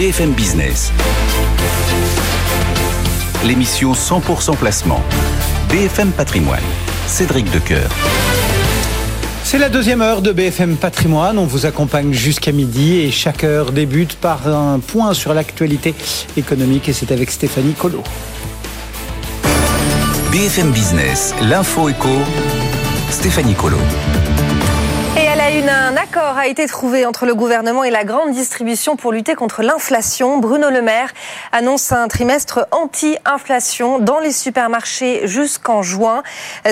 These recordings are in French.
BFM Business. L'émission 100% placement. BFM Patrimoine. Cédric Decoeur. C'est la deuxième heure de BFM Patrimoine. On vous accompagne jusqu'à midi et chaque heure débute par un point sur l'actualité économique et c'est avec Stéphanie Colo. BFM Business, l'info éco, Stéphanie Colo. Un accord a été trouvé entre le gouvernement et la grande distribution pour lutter contre l'inflation. Bruno Le Maire annonce un trimestre anti-inflation dans les supermarchés jusqu'en juin.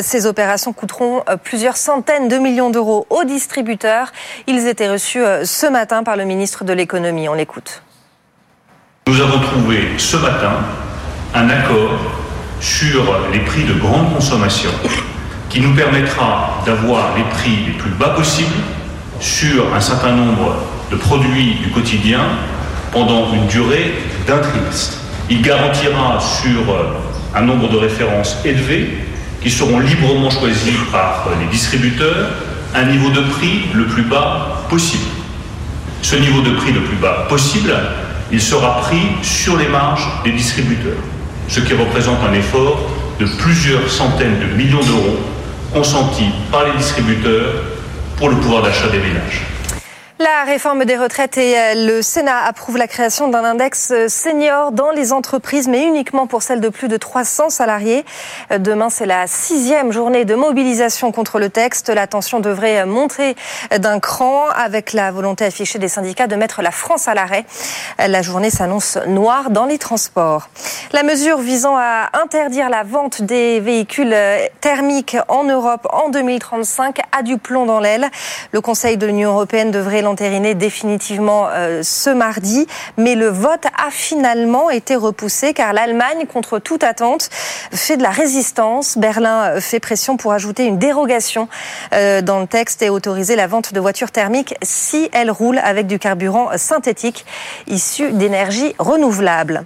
Ces opérations coûteront plusieurs centaines de millions d'euros aux distributeurs. Ils étaient reçus ce matin par le ministre de l'économie. On l'écoute. Nous avons trouvé ce matin un accord sur les prix de grande consommation qui nous permettra d'avoir les prix les plus bas possibles sur un certain nombre de produits du quotidien pendant une durée d'un trimestre. Il garantira sur un nombre de références élevé qui seront librement choisis par les distributeurs un niveau de prix le plus bas possible. Ce niveau de prix le plus bas possible, il sera pris sur les marges des distributeurs, ce qui représente un effort de plusieurs centaines de millions d'euros consentis par les distributeurs pour le pouvoir d'achat des ménages. La réforme des retraites et le Sénat approuvent la création d'un index senior dans les entreprises, mais uniquement pour celles de plus de 300 salariés. Demain, c'est la sixième journée de mobilisation contre le texte. La tension devrait monter d'un cran avec la volonté affichée des syndicats de mettre la France à l'arrêt. La journée s'annonce noire dans les transports. La mesure visant à interdire la vente des véhicules thermiques en Europe en 2035 a du plomb dans l'aile. Le Conseil de l'Union européenne devrait entériné définitivement euh, ce mardi, mais le vote a finalement été repoussé car l'Allemagne, contre toute attente, fait de la résistance. Berlin fait pression pour ajouter une dérogation euh, dans le texte et autoriser la vente de voitures thermiques si elles roulent avec du carburant synthétique issu d'énergie renouvelable.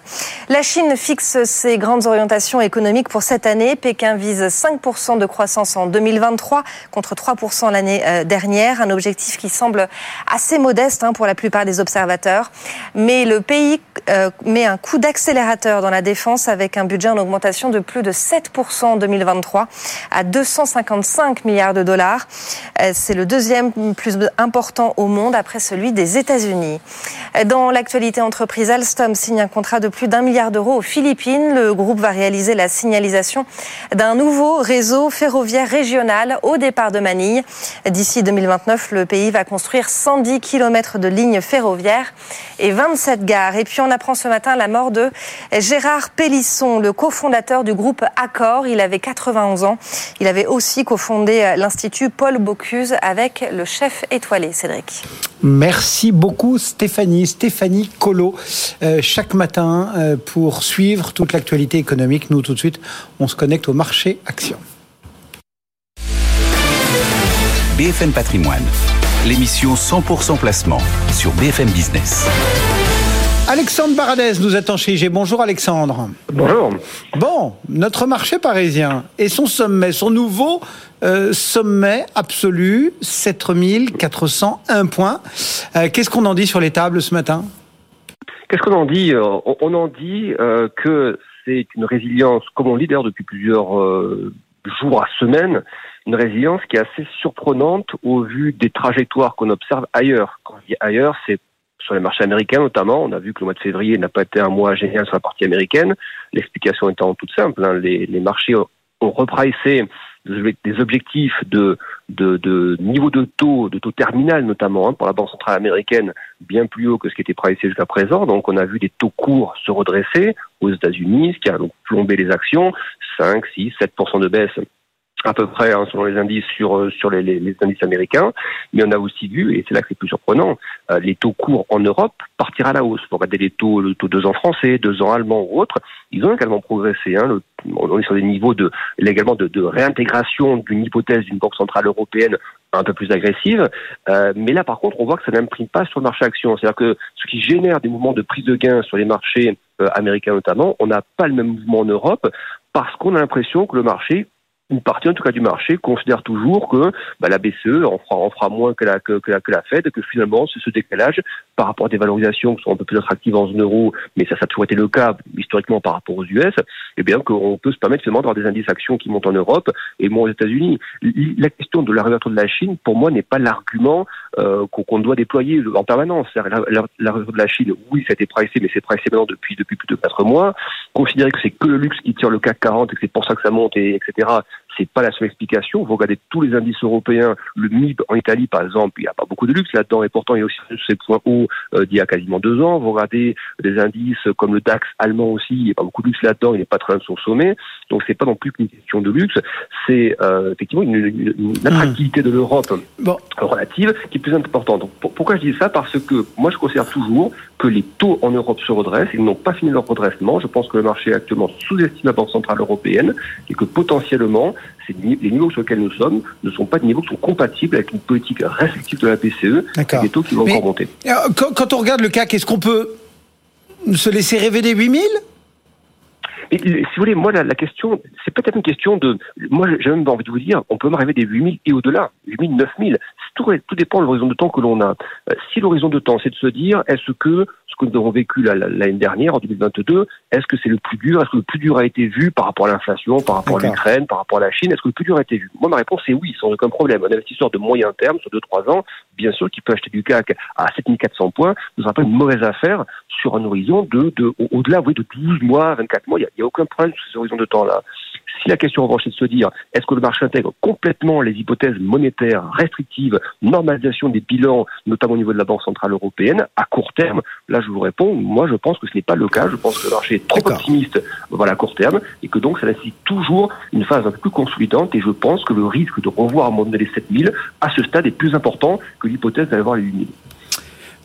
La Chine fixe ses grandes orientations économiques pour cette année. Pékin vise 5% de croissance en 2023 contre 3% l'année euh, dernière, un objectif qui semble assez modeste hein, pour la plupart des observateurs. Mais le pays euh, met un coup d'accélérateur dans la défense avec un budget en augmentation de plus de 7% en 2023 à 255 milliards de dollars. Euh, c'est le deuxième plus important au monde après celui des États-Unis. Dans l'actualité entreprise, Alstom signe un contrat de plus d'un milliard d'euros aux Philippines. Le groupe va réaliser la signalisation d'un nouveau réseau ferroviaire régional au départ de Manille. D'ici 2029, le pays va construire 110 km de lignes ferroviaires et 27 gares. Et puis on apprend ce matin la mort de Gérard Pélisson, le cofondateur du groupe Accor. Il avait 91 ans. Il avait aussi cofondé l'Institut Paul Bocuse avec le chef étoilé, Cédric. Merci beaucoup Stéphanie, Stéphanie Colo, euh, chaque matin euh, pour suivre toute l'actualité économique. Nous tout de suite, on se connecte au marché action. BFM Patrimoine, l'émission 100% placement sur BFM Business. Alexandre Baradez nous attend chez IG. Bonjour Alexandre. Bonjour. Bon, notre marché parisien et son sommet, son nouveau euh, sommet absolu, 7401 points. Euh, Qu'est-ce qu'on en dit sur les tables ce matin? Qu'est-ce qu'on en dit? Euh, On en dit euh, que c'est une résilience, comme on lit d'ailleurs depuis plusieurs jours à semaines, une résilience qui est assez surprenante au vu des trajectoires qu'on observe ailleurs. Quand je dis ailleurs, c'est sur les marchés américains notamment. On a vu que le mois de février n'a pas été un mois génial sur la partie américaine. L'explication étant toute simple. Hein. Les, marchés ont repricé des objectifs de, niveau de taux, de taux terminal notamment, hein, pour la Banque centrale américaine, bien plus haut que ce qui était pricé jusqu'à présent. Donc on a vu des taux courts se redresser aux États-Unis, ce qui a donc plombé les actions, 5, 6, 7% de baisse à peu près hein, selon les indices sur sur les, les, les, indices américains, mais on a aussi vu et c'est là que c'est plus surprenant, euh, les taux courts en Europe partir à la hausse. Pour regarder les taux, le taux deux ans français, deux ans allemand ou autres, ils ont également progressé. Hein, on est sur des niveaux de également de, de réintégration d'une hypothèse d'une banque centrale européenne un peu plus agressive. Euh, mais là, par contre, on voit que ça n'imprime pas sur le marché action. C'est-à-dire que ce qui génère des mouvements de prise de gain sur les marchés euh, américains notamment, on n'a pas le même mouvement en Europe parce qu'on a l'impression que le marché une partie en tout cas du marché considère toujours que bah, la BCE en fera, fera moins que la, que, que, la, que la Fed, que finalement c'est ce décalage par rapport à des valorisations qui sont un peu plus attractives en zone euro, mais ça, ça a toujours été le cas historiquement par rapport aux US, eh bien qu'on peut se permettre finalement d'avoir des indices actions qui montent en Europe et moins aux États-Unis. La question de la réouverture de la Chine, pour moi, n'est pas l'argument euh, qu'on doit déployer en permanence. La, la, la, de la Chine, oui, ça a été pricé, mais c'est pricé maintenant depuis, depuis plus de quatre mois. Considérer que c'est que le luxe qui tire le CAC 40 et que c'est pour ça que ça monte, et, etc., c'est pas la seule explication. Vous regardez tous les indices européens, le MIB en Italie par exemple, il n'y a pas beaucoup de luxe là-dedans et pourtant il y a aussi ces points hauts euh, d'il y a quasiment deux ans. Vous regardez des indices comme le DAX allemand aussi, il n'y a pas beaucoup de luxe là-dedans, il n'est pas très de son sommet. Donc c'est pas non plus qu'une question de luxe, c'est euh, effectivement une, une, une, attractivité de l'Europe bon. relative qui est plus importante. Pour, pourquoi je dis ça? Parce que moi je considère toujours que les taux en Europe se redressent, ils n'ont pas fini leur redressement. Je pense que le marché actuellement sous-estime la Banque centrale européenne et que potentiellement les niveaux sur lesquels nous sommes ne sont pas des niveaux qui sont compatibles avec une politique restrictive de la BCE et des taux qui vont Mais, encore monter. Quand, quand, on regarde le CAC, est-ce qu'on peut se laisser rêver des 8000 et, si vous voulez, moi, la, la question, c'est peut-être une question de. Moi, j'ai même envie de vous dire, on peut rêver des 8000 et au-delà, 8000, 9000. Tout, tout dépend de l'horizon de temps que l'on a. Si l'horizon de temps, c'est de se dire, est-ce que ce que nous avons vécu l'année dernière, en 2022, est-ce que c'est le plus dur Est-ce que le plus dur a été vu par rapport à l'inflation, par rapport à l'Ukraine, par rapport à la Chine Est-ce que le plus dur a été vu? Moi, ma réponse est oui, sans aucun problème. Un investisseur de moyen terme, sur 2-3 ans, bien sûr, qui peut acheter du CAC à 7400 points, ne sera pas une mauvaise affaire sur un horizon de, de au-delà, oui, de 12 mois, 24 mois. Il n'y a, a, aucun problème sur ces horizons de temps-là. Si la question en revanche est de se dire est-ce que le marché intègre complètement les hypothèses monétaires restrictives, normalisation des bilans, notamment au niveau de la Banque centrale européenne, à court terme, là je vous réponds, moi je pense que ce n'est pas le cas. Je pense que le marché est trop optimiste voilà, à court terme et que donc ça nécessite toujours une phase un peu plus consolidante et je pense que le risque de revoir à un moment donné les 7000 à ce stade est plus important que l'hypothèse d'aller voir les 8000.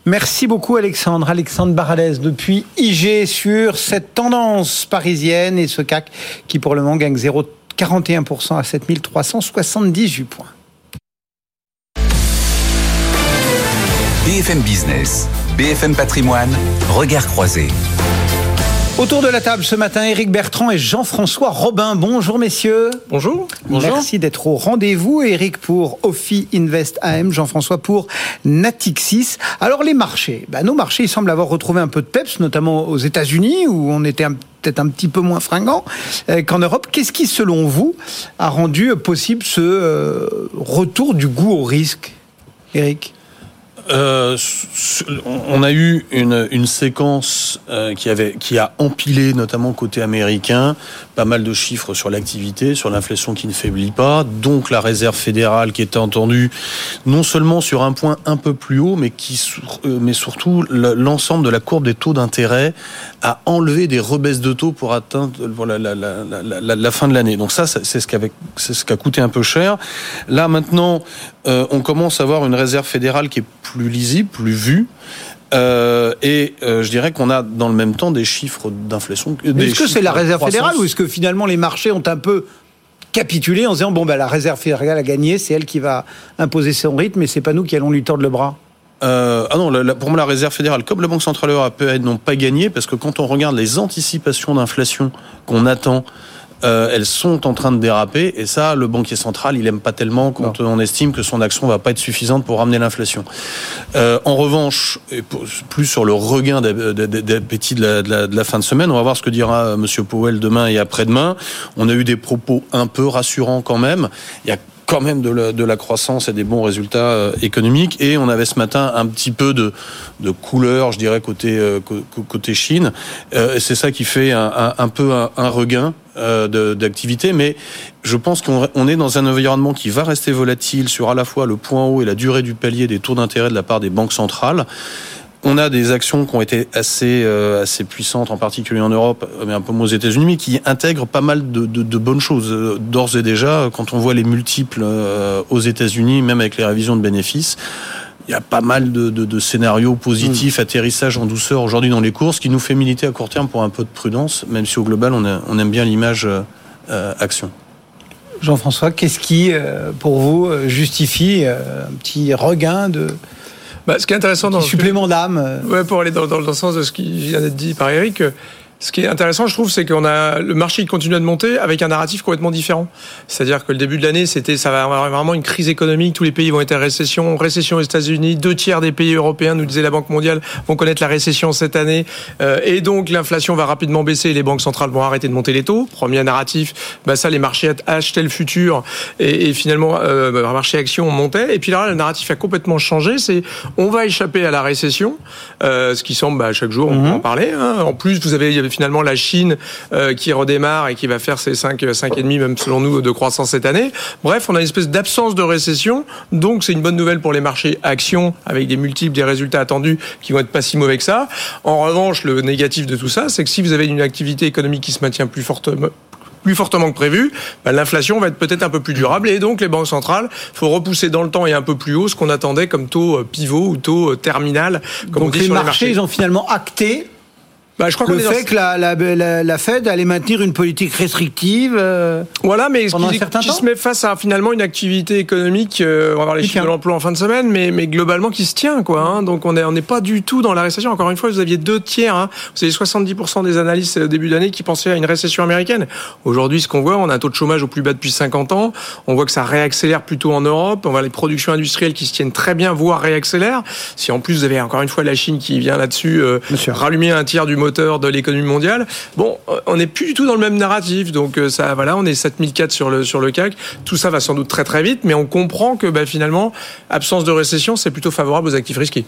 Merci beaucoup Alexandre. Alexandre Baradès depuis IG sur cette tendance parisienne et ce CAC qui pour le moment gagne 0,41% à 7378 points. BFM Business, BFM Patrimoine, regard croisé. Autour de la table ce matin, Éric Bertrand et Jean-François Robin. Bonjour messieurs. Bonjour. Bonjour. Merci d'être au rendez-vous. Éric pour Ophi Invest AM, Jean-François pour Natixis. Alors les marchés, ben, nos marchés ils semblent avoir retrouvé un peu de peps, notamment aux États-Unis où on était peut-être un petit peu moins fringant euh, qu'en Europe. Qu'est-ce qui, selon vous, a rendu possible ce euh, retour du goût au risque, Éric? Euh, on a eu une, séquence euh, qui a empilé notamment côté américain pas mal de chiffres sur l'activité, sur l'inflation qui ne faiblit pas, donc la réserve fédérale qui était entendue non seulement sur un point un peu plus haut, mais qui euh, mais surtout l'ensemble de la courbe des taux d'intérêt a enlevé des rebaisses de taux pour atteindre la, fin de l'année. Donc ça, c'est ce qui a coûté un peu cher. Là maintenant, on commence à avoir une réserve fédérale qui est plus lisible, plus vue. Euh, et euh, je dirais qu'on a dans le même temps des chiffres d'inflation. Est-ce que c'est la réserve fédérale ou est-ce que finalement les marchés ont un peu capitulé en disant bon ben la réserve fédérale a gagné, c'est elle qui va imposer son rythme et c'est pas nous qui allons lui tordre le bras? Euh, ah non, la, pour moi, la réserve fédérale, comme la Banque centrale européenne, n'ont pas gagné parce que quand on regarde les anticipations d'inflation qu'on attend euh, elles sont en train de déraper et ça, le banquier central, il aime pas tellement quand non. on estime que son action va pas être suffisante pour ramener l'inflation. Euh, en revanche, et plus sur le regain d'appétit de la, de, la, de la, fin de semaine, on va voir ce que dira Monsieur Powell demain et après-demain. On a eu des propos un peu rassurants quand même. Il y a quand même de la, de la, croissance et des bons résultats euh, économiques. Et on avait ce matin un petit peu de, de couleur, je dirais, côté, euh, côté Chine. Euh, c'est ça qui fait un, un, peu un, un regain euh, d'activité. Mais je pense qu'on est dans un environnement qui va rester volatile sur à la fois le point haut et la durée du palier des taux d'intérêt de la part des banques centrales. On a des actions qui ont été assez euh, assez puissantes, en particulier en Europe, mais un peu moins aux États-Unis, mais qui intègrent pas mal de, de, de bonnes choses. D'ores et déjà, quand on voit les multiples euh, aux États-Unis, même avec les révisions de bénéfices, il y a pas mal de, de, de scénarios positifs, mmh. atterrissage en douceur aujourd'hui dans les courses, qui nous fait militer à court terme pour un peu de prudence, même si au global on, a, on aime bien l'image euh, action. Jean-François, qu'est-ce qui, euh, pour vous, justifie euh, un petit regain de, bah, ce qui est intéressant dans supplément d'âme. Ouais, pour aller dans, dans, dans, le sens de ce qui vient d'être dit par Eric, Ce qui est intéressant, je trouve, c'est qu'on a le marché qui continue de monter avec un narratif complètement différent. C'est-à-dire que le début de l'année, c'était ça va avoir vraiment une crise économique. Tous les pays vont être en récession, récession aux États-Unis. Deux tiers des pays européens, nous disait la Banque mondiale, vont connaître la récession cette année, euh, et donc l'inflation va rapidement baisser. et Les banques centrales vont arrêter de monter les taux. Premier narratif, bah ça, les marchés achetaient le futur, et, et finalement, euh, bah, marché action montait. Et puis là, le narratif a complètement changé. C'est on va échapper à la récession, euh, ce qui semble bah, chaque jour on peut en parler. Hein. En plus, vous avez finalement la Chine euh, qui redémarre et qui va faire ses 5, 5,5 même selon nous, de croissance cette année. Bref, on a une espèce d'absence de récession, donc c'est une bonne nouvelle pour les marchés actions avec des multiples, des résultats attendus qui vont être pas si mauvais que ça. En revanche, le négatif de tout ça, c'est que si vous avez une activité économique qui se maintient plus fortement plus fortement que prévu, bah, l'inflation va être peut-être un peu plus durable et donc les banques centrales, faut repousser dans le temps et un peu plus haut ce qu'on attendait comme taux euh, pivot ou taux euh, terminal. Comme Donc on dit les sur marchés, les marchés, ils ont finalement acté Bah, je crois le est dans fait que la, la, la, la Fed allait maintenir une politique restrictive. euh, Voilà, mais Pendant un qui, certain qui temps se met face à finalement une activité économique, euh, on va voir les chiffres de l'emploi en fin de semaine, mais, mais globalement qui se tient, quoi. hein. Donc on est on n'est pas du tout dans la récession. Encore une fois, vous aviez deux tiers, hein. vous avez 70% des analystes au début d'année qui pensaient à une récession américaine. Aujourd'hui, ce qu'on voit, on a un taux de chômage au plus bas depuis 50 ans. On voit que ça réaccélère plutôt en Europe. On voit les productions industrielles qui se tiennent très bien, voire réaccélèrent. Si en plus vous avez encore une fois la Chine qui vient là-dessus euh, rallumer un tiers du de l'économie mondiale. Bon, euh, on n'est plus du tout dans le même narratif. Donc euh, ça, voilà, on est 7004 sur le sur le CAC. Tout ça va sans doute très très vite, mais on comprend que bah, finalement, absence de récession, c'est plutôt favorable aux actifs risqués.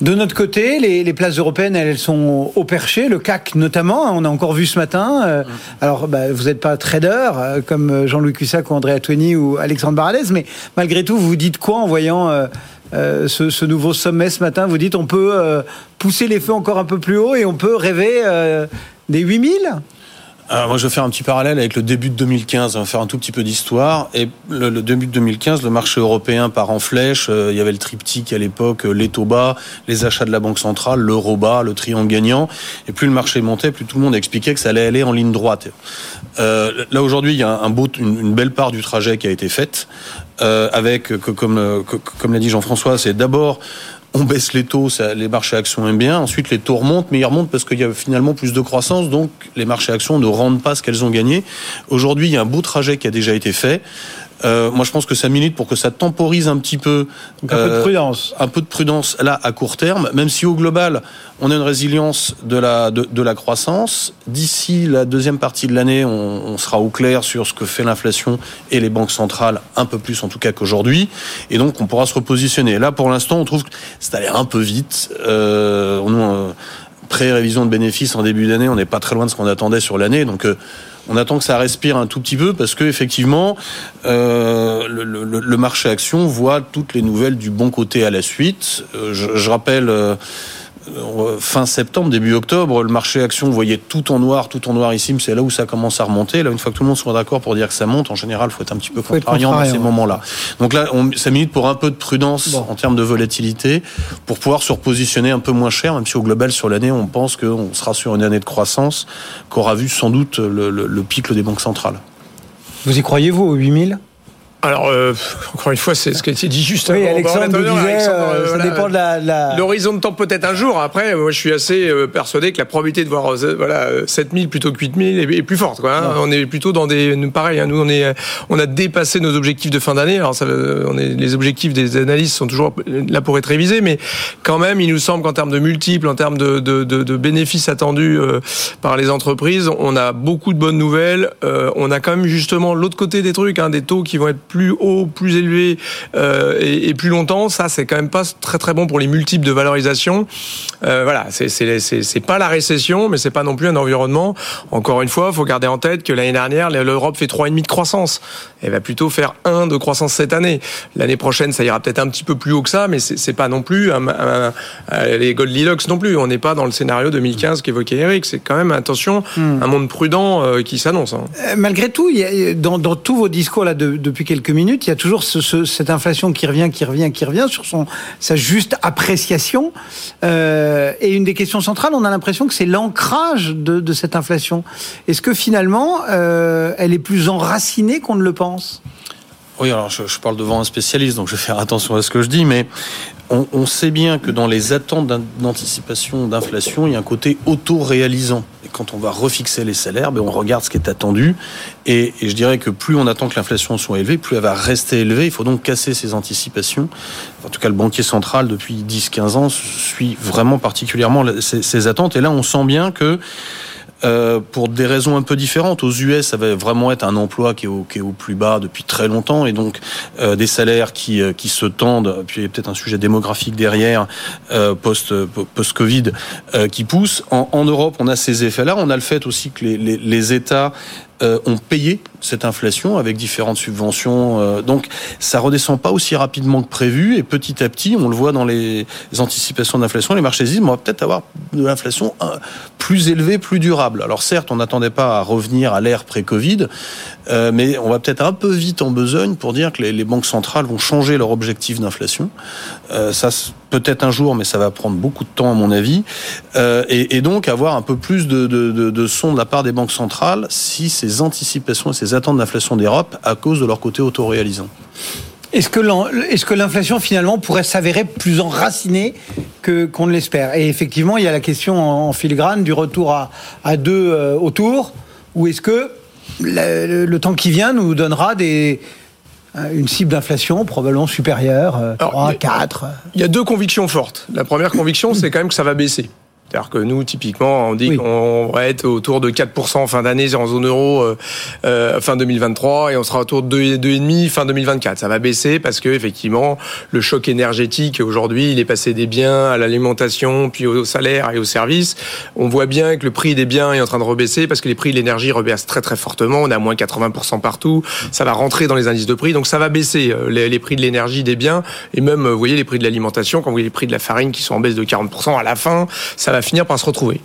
De notre côté, les, les places européennes, elles, sont au perché, le CAC notamment. hein, On a encore vu ce matin. euh, alors, bah, vous n'êtes pas trader euh, comme Jean-Louis Cussac ou André Atoueni ou Alexandre Baradez, mais malgré tout, vous dites quoi en voyant euh, euh, ce, nouveau sommet ce matin Vous dites on peut euh, pousser les feux encore un peu plus haut et on peut rêver euh, des 8000 Alors, moi, je vais faire un petit parallèle avec le début de 2015. On va faire un tout petit peu d'histoire. Et le, début de 2015, le marché européen part en flèche. Il y avait le triptyque à l'époque, les taux bas, les achats de la Banque centrale, l'euro bas, le triangle gagnant. Et plus le marché montait, plus tout le monde expliquait que ça allait aller en ligne droite. Là, aujourd'hui, il y a une belle part du trajet qui a été faite. Euh, avec, euh, comme l'a dit Jean-François, c'est d'abord on baisse les taux, les marchés actions aiment bien. Ensuite, les taux remontent, mais ils remontent parce qu'il y a finalement plus de croissance, donc les marchés actions ne rendent pas ce qu'elles ont gagné. Aujourd'hui, il y a un beau trajet qui a déjà été fait. Euh, moi, je pense que ça milite pour que ça temporise un petit peu. Donc un peu de euh, prudence. un peu de prudence là à court terme, même si au global on a une résilience de la de, de la croissance. D'ici la deuxième partie de l'année, on, on sera au clair sur ce que fait l'inflation et les banques centrales, un peu plus en tout cas qu'aujourd'hui, et donc on pourra se repositionner. Là, pour l'instant, on trouve que c'est allé un peu vite. Euh, on euh, pré-révision de bénéfices en début d'année, on n'est pas très loin de ce qu'on attendait sur l'année, donc. Euh, on attend que ça respire un tout petit peu parce que effectivement, euh, le, marché action voit toutes les nouvelles du bon côté à la suite. Euh, je, je rappelle. Euh, Fin septembre, début octobre, le marché action voyait tout en noir, tout en noir ici, mais c'est là où ça commence à remonter. Là, une fois que tout le monde soit d'accord pour dire que ça monte, en général, il faut être un petit peu être contrariant dans contrariant, ces ouais. moments-là. Donc là, on, ça milite pour un peu de prudence Bon. en termes de volatilité, pour pouvoir se repositionner un peu moins cher, même si au global, sur l'année, on pense qu'on sera sur une année de croissance qu'aura vu sans doute le, le, le pic des banques centrales. Vous y croyez, vous, aux 8000 Alors, euh, encore une fois, c'est ce qui a été dit juste Oui, avant. Alexandre disait, Alexandre, euh, ça voilà. dépend de la... de la- L'horizon de temps peut-être un jour. Après, moi, je suis assez euh, persuadé que la probabilité de voir euh, voilà euh, 7000 plutôt que 8000 est, plus forte. Quoi, hein. On est plutôt dans des nous, pareil. hein, nous, on est on a dépassé nos objectifs de fin d'année. Alors, ça, on est les objectifs des analystes sont toujours là pour être révisés, mais quand même, il nous semble qu'en termes de multiples, en termes de, de, de, de bénéfices attendus euh, par les entreprises, on a beaucoup de bonnes nouvelles. Euh, on a quand même justement l'autre côté des trucs, hein, des taux qui vont être plus hauts, plus élevés euh, et, et plus longtemps. Ça, c'est quand même pas très très bon pour les multiples de valorisation. Euh, voilà, c'est pas la récession, mais c'est pas non plus un environnement. Encore une fois, faut garder en tête que l'année dernière, l'Europe fait 3,5 de croissance. Elle va plutôt faire 1 de croissance cette année. L'année prochaine, ça ira peut-être un petit peu plus haut que ça, mais c'est pas non plus un, un- un- les Goldilocks non plus. On n'est pas dans le scénario 2015 qu'évoquait Eric. C'est quand même attention, un monde prudent euh, qui s'annonce. hein. Euh, Malgré tout, il y a- dans, dans tous vos discours là de- depuis quelques minutes, il y a toujours ce- ce- cette inflation qui revient, qui revient, qui revient sur son sa juste appréciation. Euh, et une des questions centrales, on a l'impression que c'est l'ancrage de, de cette inflation. Est-ce que finalement, euh, elle est plus enracinée qu'on ne le pense? Oui, alors je, parle devant un spécialiste, donc je vais faire attention à ce que je dis, mais on, sait bien que dans les attentes d'anticipation d'inflation, il y a un côté auto-réalisant. Et quand on va refixer les salaires, ben on regarde ce qui est attendu. Et, et je dirais que plus on attend que l'inflation soit élevée, plus elle va rester élevée. Il faut donc casser ces anticipations. En tout cas, le banquier central, depuis 10-15 ans, suit vraiment particulièrement ces, ces attentes. Et là, on sent bien que euh, pour des raisons un peu différentes. Aux US, ça va vraiment être un emploi qui est au, qui est au plus bas depuis très longtemps et donc euh, des salaires qui, euh, qui se tendent. Puis il y a peut-être un sujet démographique derrière, euh, post, post-Covid, euh, qui pousse. En, en, Europe, on a ces effets-là. On a le fait aussi que les, les, les États euh, ont payé cette inflation avec différentes subventions. Euh, donc ça redescend pas aussi rapidement que prévu et petit à petit, on le voit dans les, anticipations d'inflation, les marchés disent on va peut-être avoir de l'inflation euh, plus élevée, plus durable. Alors certes, on n'attendait pas à revenir à l'ère pré-Covid, mais on va peut-être un peu vite en besogne pour dire que les, les banques centrales vont changer leur objectif d'inflation. Ça peut-être un jour, mais ça va prendre beaucoup de temps à mon avis, euh, et, donc avoir un peu plus de, de, son de la part des banques centrales si ces anticipations et ces attentes d'inflation d'Europe à cause de leur côté autoréalisant. Est-ce que l'inflation finalement pourrait s'avérer plus enracinée que qu'on ne l'espère? Et effectivement, il y a la question en, filigrane du retour à, deux euh, autour, ou est-ce que le, temps qui vient nous donnera des, une cible d'inflation probablement supérieure, euh, 3, 4 Il y a deux convictions fortes. La première conviction, c'est quand même que ça va baisser. C'est-à-dire que nous, typiquement, on dit oui. qu'on va être autour de 4% en fin d'année en zone euro euh, euh, fin 2023 et on sera autour de 2,5 fin 2024. Ça va baisser parce que effectivement, le choc énergétique aujourd'hui, il est passé des biens à l'alimentation, puis au salaire et aux services. On voit bien que le prix des biens est en train de rebaisser parce que les prix de l'énergie rebaissent très très fortement. On a moins 80% partout. Ça va rentrer dans les indices de prix, donc ça va baisser euh, les, les prix de l'énergie, des biens et même, vous voyez, les prix de l'alimentation. Quand vous voyez les prix de la farine qui sont en baisse de 40% à la fin, ça va finir par se retrouver.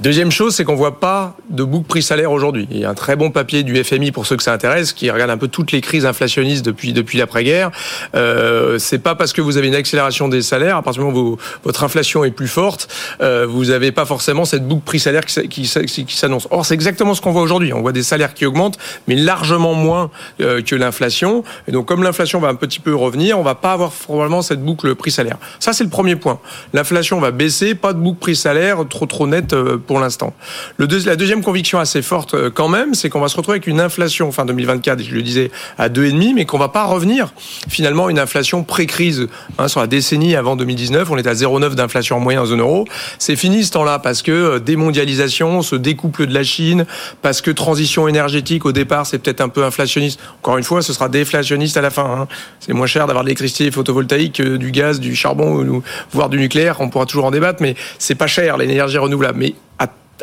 Deuxième chose, c'est qu'on voit pas de boucle prix salaire aujourd'hui. Il y a un très bon papier du FMI pour ceux que ça intéresse, qui regarde un peu toutes les crises inflationnistes depuis depuis l'après-guerre. Euh, c'est pas parce que vous avez une accélération des salaires, à partir du moment où votre inflation est plus forte, euh, vous n'avez pas forcément cette boucle prix salaire qui s'annonce. Or, c'est exactement ce qu'on voit aujourd'hui. On voit des salaires qui augmentent, mais largement moins euh, que l'inflation. Et donc, comme l'inflation va un petit peu revenir, on va pas avoir probablement cette boucle prix salaire. Ça, c'est le premier point. L'inflation va baisser, pas de boucle prix salaire trop trop nette euh, pour l'instant. Le deux, la deuxième conviction assez forte euh, quand même, c'est qu'on va se retrouver avec une inflation fin 2024, je le disais, à 2,5, mais qu'on va pas revenir finalement à une inflation pré-crise. Hein, sur la décennie avant 2019, on est à 0,9 d'inflation en moyenne en zone euro. C'est fini ce temps-là parce que euh, démondialisation, se découple de la Chine, parce que transition énergétique au départ, c'est peut-être un peu inflationniste. Encore une fois, ce sera déflationniste à la fin. Hein. C'est moins cher d'avoir de l'électricité photovoltaïque que du gaz, du charbon, voire du nucléaire. On pourra toujours en débattre, mais c'est pas cher l'énergie renouvelable. Mais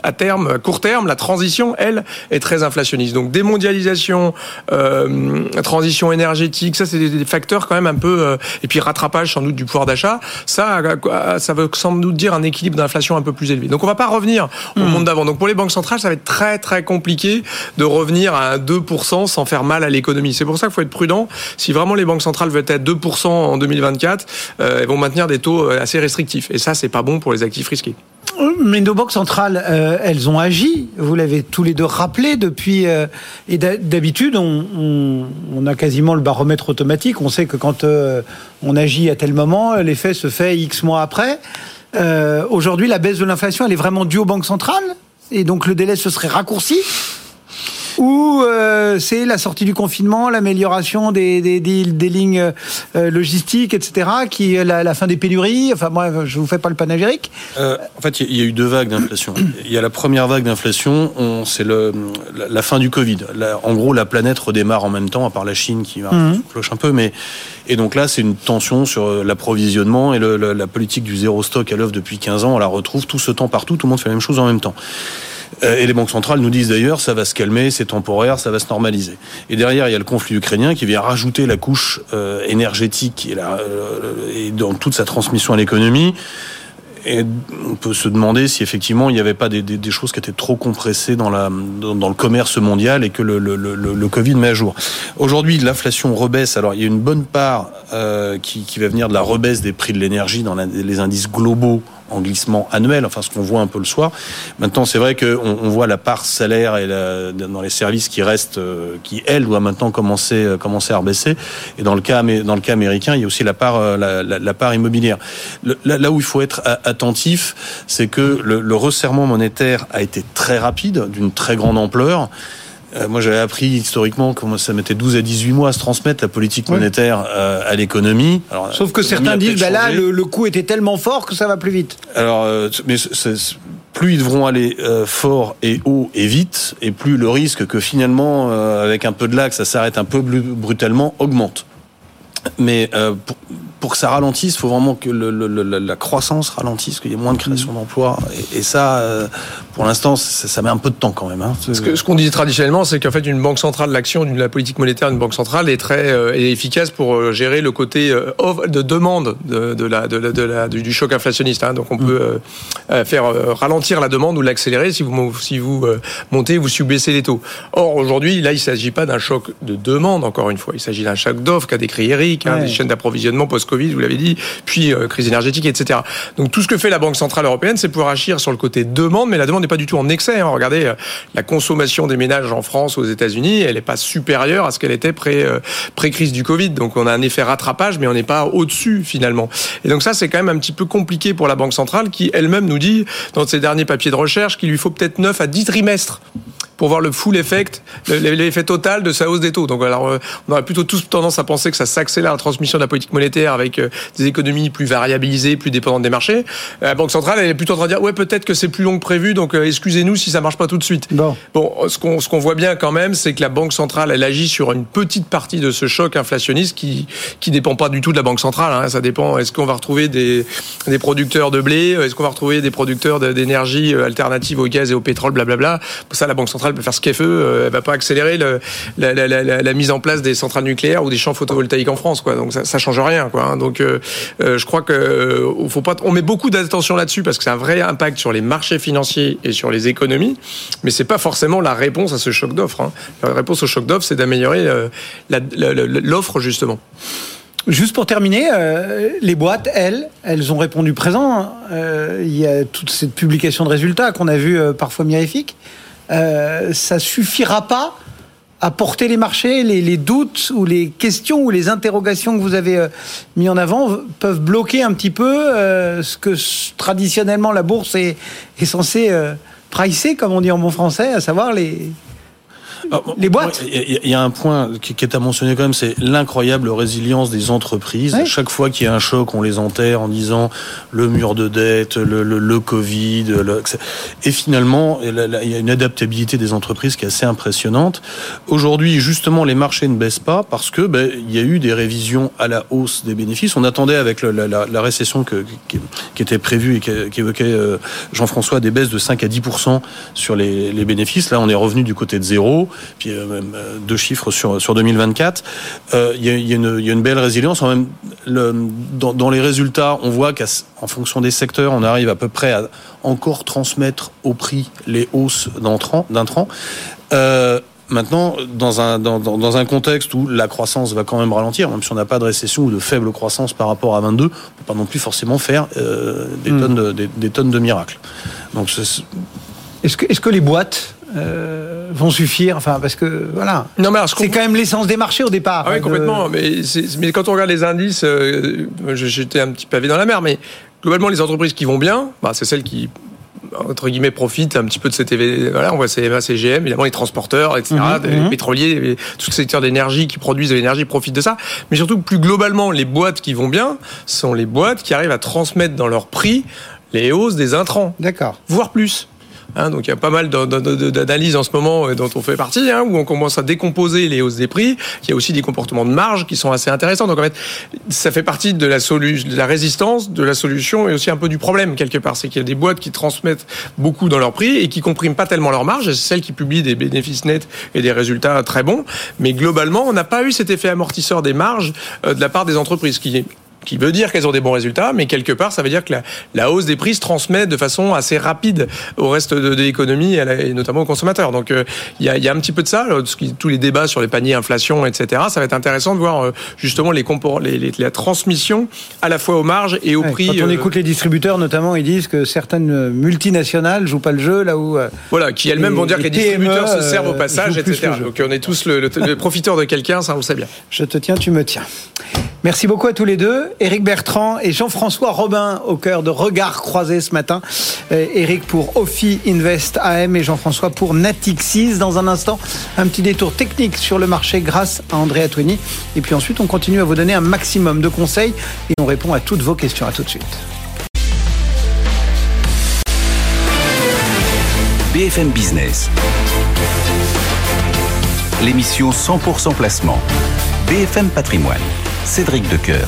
à à terme, à court terme, la transition, elle, est très inflationniste. Donc démondialisation, euh, transition énergétique, ça c'est des facteurs quand même un peu, euh, et puis rattrapage sans doute du pouvoir d'achat, ça, ça veut sans doute dire un équilibre d'inflation un peu plus élevé. Donc on va pas revenir au mmh. monde d'avant. Donc pour les banques centrales, ça va être très très compliqué de revenir à un 2% sans faire mal à l'économie. C'est pour ça qu'il faut être prudent. Si vraiment les banques centrales veulent être 2% en 2024, euh, elles vont maintenir des taux euh, assez restrictifs. Et ça, c'est pas bon pour les actifs risqués. Mais nos banques centrales, euh, elles ont agi. Vous l'avez tous les deux rappelé depuis. Euh, et d'habitude, on, on, on, a quasiment le baromètre automatique. On sait que quand euh, on agit à tel moment, l'effet se fait X mois après. Euh, aujourd'hui, la baisse de l'inflation, elle est vraiment due aux banques centrales. Et donc le délai se serait raccourci ou euh, c'est la sortie du confinement, l'amélioration des, des, des, des, lignes euh, logistiques, etc., qui la, la, fin des pénuries. Enfin, moi, je vous fais pas le panégyrique. Euh, en fait, il y a eu deux vagues d'inflation. Il y a la première vague d'inflation, c'est le la, la, fin du Covid. La, en gros, la planète redémarre en même temps, à part la Chine qui va mmh. cloche un peu, mais et donc là, c'est une tension sur l'approvisionnement et le, la politique du zéro stock à l'œuvre depuis 15 ans. On la retrouve tout ce temps partout. Tout le monde fait la même chose en même temps. Euh, Et les banques centrales nous disent d'ailleurs, ça va se calmer, c'est temporaire, ça va se normaliser. Et derrière, il y a le conflit ukrainien qui vient rajouter la couche euh, énergétique euh, et dans toute sa transmission à l'économie. Et on peut se demander si effectivement il n'y avait pas des, choses qui étaient trop compressées dans, le commerce mondial et que le, Covid met à jour. Aujourd'hui, l'inflation rebaisse. Alors il y a une bonne part qui, va venir de la rebaisse des prix de l'énergie dans les indices globaux en glissement annuel, enfin ce qu'on voit un peu le soir. Maintenant, c'est vrai qu'on on voit la part salaire et la, dans les services qui restent, euh, qui elle doit maintenant commencer euh, commencer à rebaisser. Et dans le cas dans le cas américain, il y a aussi la part euh, la, la, la part immobilière. Là, là, où il faut être attentif, c'est que le, le resserrement monétaire a été très rapide, d'une très grande ampleur. Euh, moi, j'avais appris historiquement que ça mettait 12 à 18 mois à se transmettre la politique monétaire euh, à l'économie. Sauf que certains disent, bah là, le, le, coût était tellement fort que ça va plus vite. Alors, euh, mais plus ils devront aller fort et haut et vite, et plus le risque que finalement, avec un peu de lag, ça s'arrête un peu brutalement, augmente. Mais pour, pour que ça ralentisse, il faut vraiment que le, le, la croissance ralentisse, qu'il y ait moins de création d'emplois. Et, et, ça, euh, pour l'instant, ça, ça, met un peu de temps quand même. Hein. Ce qu'on ce dit traditionnellement, c'est qu'en fait, une banque centrale, l'action de la politique monétaire d'une banque centrale est très euh, est efficace pour euh, gérer le côté euh, de demande de, de, la, de, la, de la, du, choc inflationniste. Hein. Donc, on peut euh, faire ralentir la demande ou l'accélérer si vous si vous montez ou si vous baissez les taux. Or, aujourd'hui, là, il ne s'agit pas d'un choc de demande. Encore une fois, il s'agit d'un choc d'offre qu'a décrit Eric, hein, des chaînes d'approvisionnement post Covid, vous l'avez dit, puis euh, crise énergétique, etc. Donc tout ce que fait la Banque centrale européenne, c'est pouvoir agir sur le côté demande, mais la demande n'est pas du tout en excès. Hein. Regardez, euh, la consommation des ménages en France, aux États-Unis, elle n'est pas supérieure à ce qu'elle était euh, pré crise du Covid. Donc on a un effet rattrapage, mais on n'est pas au-dessus finalement. Et donc ça, c'est quand même un petit peu compliqué pour la Banque centrale, qui elle-même nous dit dans ses derniers papiers de recherche qu'il lui faut peut-être 9 à 10 trimestres pour voir le full effect, l'effet total de sa hausse des taux. Donc alors, euh, on aurait plutôt tous tendance à penser que ça s'accélère la transmission de la politique monétaire avec euh, des économies plus variabilisées, plus dépendantes des marchés. Euh, la Banque centrale, elle est plutôt en train de dire ouais peut-être que c'est plus long que prévu, donc excusez-nous si ça marche pas tout de suite. Bon, bon ce qu'on ce qu'on voit bien quand même, c'est que la Banque centrale, elle agit sur une petite partie de ce choc inflationniste qui qui dépend pas du tout de la Banque centrale. Hein. Ça dépend. Est-ce qu'on va retrouver des des producteurs de blé Est-ce qu'on va retrouver des producteurs d'énergie alternative au gaz et au pétrole Blablabla. Ça, la Banque centrale elle peut faire ce qu'elle veut, euh, elle va pas accélérer la, mise en place des centrales nucléaires ou des champs photovoltaïques en France, quoi. Donc ça, ça change rien, quoi. Hein. Donc euh, euh, je crois que euh, faut pas, on met beaucoup d'attention là-dessus parce que c'est un vrai impact sur les marchés financiers et sur les économies, mais c'est pas forcément la réponse à ce choc d'offre. Hein. La réponse au choc d'offre, c'est d'améliorer l'offre justement. Juste pour terminer, les boîtes, elles, elles ont répondu présent. Euh, il y a toute cette publication de résultats qu'on a vu euh, parfois mirifiques. Euh, ça suffira pas à porter les marchés, les, doutes ou les questions ou les interrogations que vous avez euh, mis en avant peuvent bloquer un petit peu euh, ce que traditionnellement la bourse est, est censée euh, pricer, comme on dit en bon français, à savoir les, les boîtes. Il y, a un point qui est à mentionner quand même, c'est l'incroyable résilience des entreprises. Chaque fois qu'il y a un choc, on les enterre en disant le mur de dette, le, le, le Covid. Le... Et finalement, il y a une adaptabilité des entreprises qui est assez impressionnante. Aujourd'hui, justement, les marchés ne baissent pas parce que ben, il y a eu des révisions à la hausse des bénéfices. On attendait avec la, la, la, récession que, qui, qui, était prévue et qu'évoquait euh, Jean-François des baisses de 5 à 10% sur les, les bénéfices. Là, on est revenu du côté de zéro puis euh, même euh, deux chiffres sur sur 2024. Euh, il y, a, y, a une, y a une belle résilience. En même, le, dans, dans les résultats, on voit qu'en fonction des secteurs, on arrive à peu près à encore transmettre au prix les hausses d'intrants. Euh, Maintenant, dans un, dans, dans, un contexte où la croissance va quand même ralentir, même si on n'a pas de récession ou de faible croissance par rapport à 22, on ne peut pas non plus forcément faire euh, des, mmh. tonnes de, des, des, tonnes de miracles. Donc, est-ce que, est que les boîtes euh, vont suffire. Enfin, parce que voilà. Non, mais c'est quand même l'essence des marchés au départ. Ah oui, complètement. De... Mais, mais, quand on regarde les indices, euh, j'étais un petit pavé dans la mer, mais globalement, les entreprises qui vont bien, bah, c'est celles qui entre guillemets profitent un petit peu de cet événement. Voilà, on voit CMA, CGM, évidemment les transporteurs, etc., mmh, les mmh. pétroliers, tout le secteur d'énergie qui produisent de l'énergie profitent de ça. Mais surtout, plus globalement, les boîtes qui vont bien sont les boîtes qui arrivent à transmettre dans leur prix les hausses des intrants. D'accord. Voire plus. Hein, donc il y a pas mal d'analyses en ce moment euh, dont on fait partie, hein, où on commence à décomposer les hausses des prix. Il y a aussi des comportements de marge qui sont assez intéressants. Donc en fait, ça fait partie de la, de la résistance, de la solution et aussi un peu du problème quelque part. C'est qu'il y a des boîtes qui transmettent beaucoup dans leur prix et qui compriment pas tellement leur marge. C'est celles qui publient des bénéfices nets et des résultats très bons. Mais globalement, on n'a pas eu cet effet amortisseur des marges euh, de la part des entreprises, qui qui veut dire qu'elles ont des bons résultats, mais quelque part, ça veut dire que la, hausse des prix se transmet de façon assez rapide au reste de, l'économie et, notamment aux consommateurs. Donc, euh, il y, a, y, a, un petit peu de ça. tous les débats sur les paniers inflation, etc. Ça va être intéressant de voir euh, justement les, les, la transmission à la fois aux marges et au prix. Quand on écoute les distributeurs, notamment, ils disent que certaines multinationales jouent pas le jeu là où. voilà, qui elles-mêmes vont dire que les distributeurs se servent au passage, etc. Donc, on est tous le, le profiteur de quelqu'un, ça on le sait bien. Je te tiens, tu me tiens. Merci beaucoup à tous les deux. Éric Bertrand et Jean-François Robin au cœur de Regards croisés ce matin. Éric pour Ophi Invest AM et Jean-François pour Natixis. Dans un instant, un petit détour technique sur le marché grâce à André Atouini. Et puis ensuite, on continue à vous donner un maximum de conseils et on répond à toutes vos questions. À tout de suite. BFM Business. L'émission 100% placement. BFM Patrimoine. Cédric Decoeur.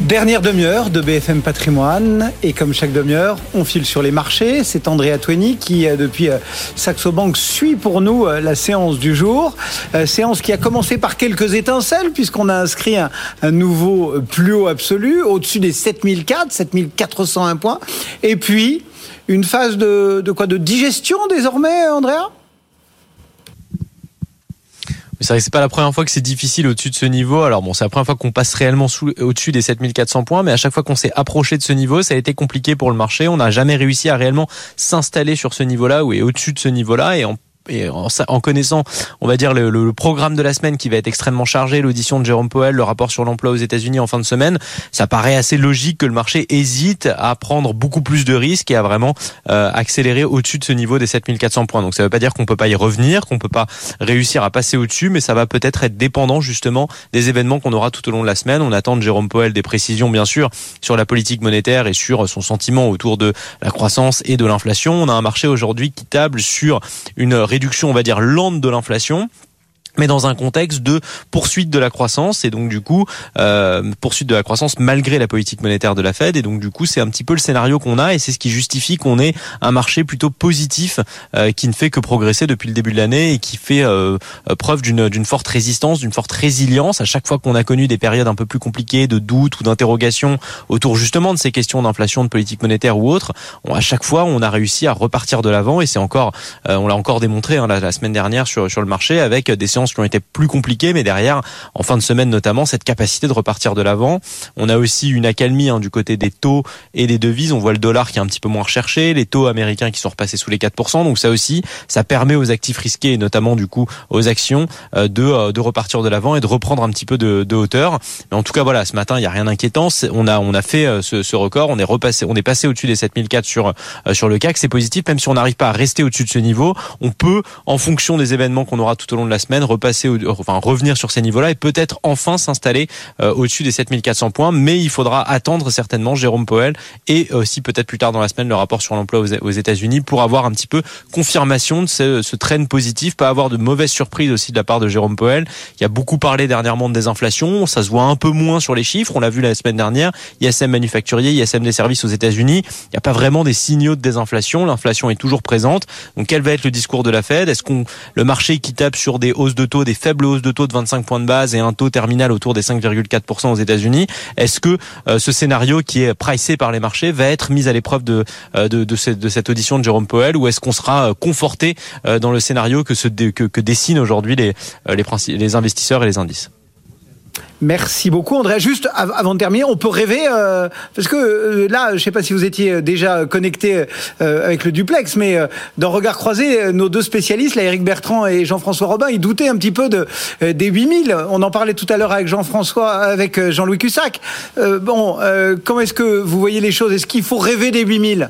Dernière demi-heure de BFM Patrimoine et comme chaque demi-heure, on file sur les marchés. C'est André Atoueni qui, euh, depuis euh, Saxo Bank, suit pour nous euh, la séance du jour. Séance qui a commencé par quelques étincelles puisqu'on a inscrit un, nouveau plus haut absolu au-dessus des 7004, 7401 points. Et puis, une phase de quoi? De digestion désormais, Andrea? C'est vrai que c'est pas la première fois que c'est difficile au-dessus de ce niveau. Alors bon, c'est la première fois qu'on passe réellement au-dessus des 7400 points, mais à chaque fois qu'on s'est approché de ce niveau, ça a été compliqué pour le marché. On n'a jamais réussi à réellement s'installer sur ce niveau-là ou au-dessus de ce niveau-là. Et en, connaissant, on va dire, le, le, programme de la semaine qui va être extrêmement chargé, l'audition de Jérôme Powell, le rapport sur l'emploi aux États-Unis en fin de semaine, ça paraît assez logique que le marché hésite à prendre beaucoup plus de risques et à vraiment euh, accélérer au-dessus de ce niveau des 7400 points. Donc ça ne veut pas dire qu'on peut pas y revenir, qu'on peut pas réussir à passer au-dessus, mais ça va peut-être être dépendant justement des événements qu'on aura tout au long de la semaine. On attend de Jérôme Powell des précisions, bien sûr, sur la politique monétaire et sur son sentiment autour de la croissance et de l'inflation. On a un marché aujourd'hui qui table sur une réduction, on va dire, lente de l'inflation mais dans un contexte de poursuite de la croissance. Et donc du coup euh, poursuite de la croissance malgré la politique monétaire de la Fed. Et donc du coup c'est un petit peu le scénario qu'on a. Et c'est ce qui justifie qu'on ait un marché plutôt positif euh, qui ne fait que progresser depuis le début de l'année et qui fait euh, preuve d'une d'une forte résistance, d'une forte résilience. À chaque fois qu'on a connu des périodes un peu plus compliquées de doute ou d'interrogation autour justement de ces questions d'inflation, de politique monétaire ou autre, à chaque fois on a réussi à repartir de l'avant. Et c'est encore on l'a encore démontré hein, la, la, semaine dernière sur sur le marché avec des séances qui ont été plus compliquées, mais derrière, en fin de semaine notamment, cette capacité de repartir de l'avant. On a aussi une accalmie hein, du côté des taux et des devises. On voit le dollar qui est un petit peu moins recherché, les taux américains qui sont repassés sous les 4%. Donc ça aussi, ça permet aux actifs risqués et notamment du coup aux actions euh, de, euh, de repartir de l'avant et de reprendre un petit peu de, de hauteur. Mais en tout cas, voilà, ce matin, il n'y a rien d'inquiétant. On a, on a fait euh, ce, ce, record. On est repassé, on est passé au-dessus des 7004 sur, sur le CAC. C'est positif, même si on n'arrive pas à rester au-dessus de ce niveau. On peut, en fonction des événements qu'on aura tout au long de la semaine, repasser enfin revenir sur ces niveaux-là et peut-être enfin s'installer euh, au-dessus des 7400 points. Mais il faudra attendre certainement Jérôme Powell et aussi peut-être plus tard dans la semaine le rapport sur l'emploi aux États-Unis pour avoir un petit peu confirmation de ce, ce train positif, pas avoir de mauvaises surprises aussi de la part de Jérôme Powell. Il a beaucoup parlé dernièrement de désinflation, ça se voit un peu moins sur les chiffres. On l'a vu la semaine dernière. ISM manufacturier, ISM des services aux États-Unis. Il n'y a pas vraiment des signaux de désinflation. L'inflation est toujours présente. Donc quel va être le discours de la Fed? Est-ce qu'on le marché qui tape sur des hausses de taux, des faibles hausses de taux de 25 points de base et un taux terminal autour des 5,4% aux États-Unis. Est-ce que euh, ce scénario qui est pricé par les marchés va être mis à l'épreuve de, euh, de, cette, audition de Jérôme Powell ou est-ce qu'on sera euh, conforté dans le scénario que, dessinent aujourd'hui les, les investisseurs et les indices? Merci beaucoup, André. Juste avant de terminer, on peut rêver euh, parce que euh, là, je ne sais pas si vous étiez déjà connecté euh, avec le duplex, mais dans Regard croisé, nos deux spécialistes, là, Eric Bertrand et Jean-François Robin, ils doutaient un petit peu de des 8000. On en parlait tout à l'heure avec Jean-François, avec Jean-Louis Cussac. bon, comment est-ce que vous voyez les choses? Est-ce qu'il faut rêver des 8000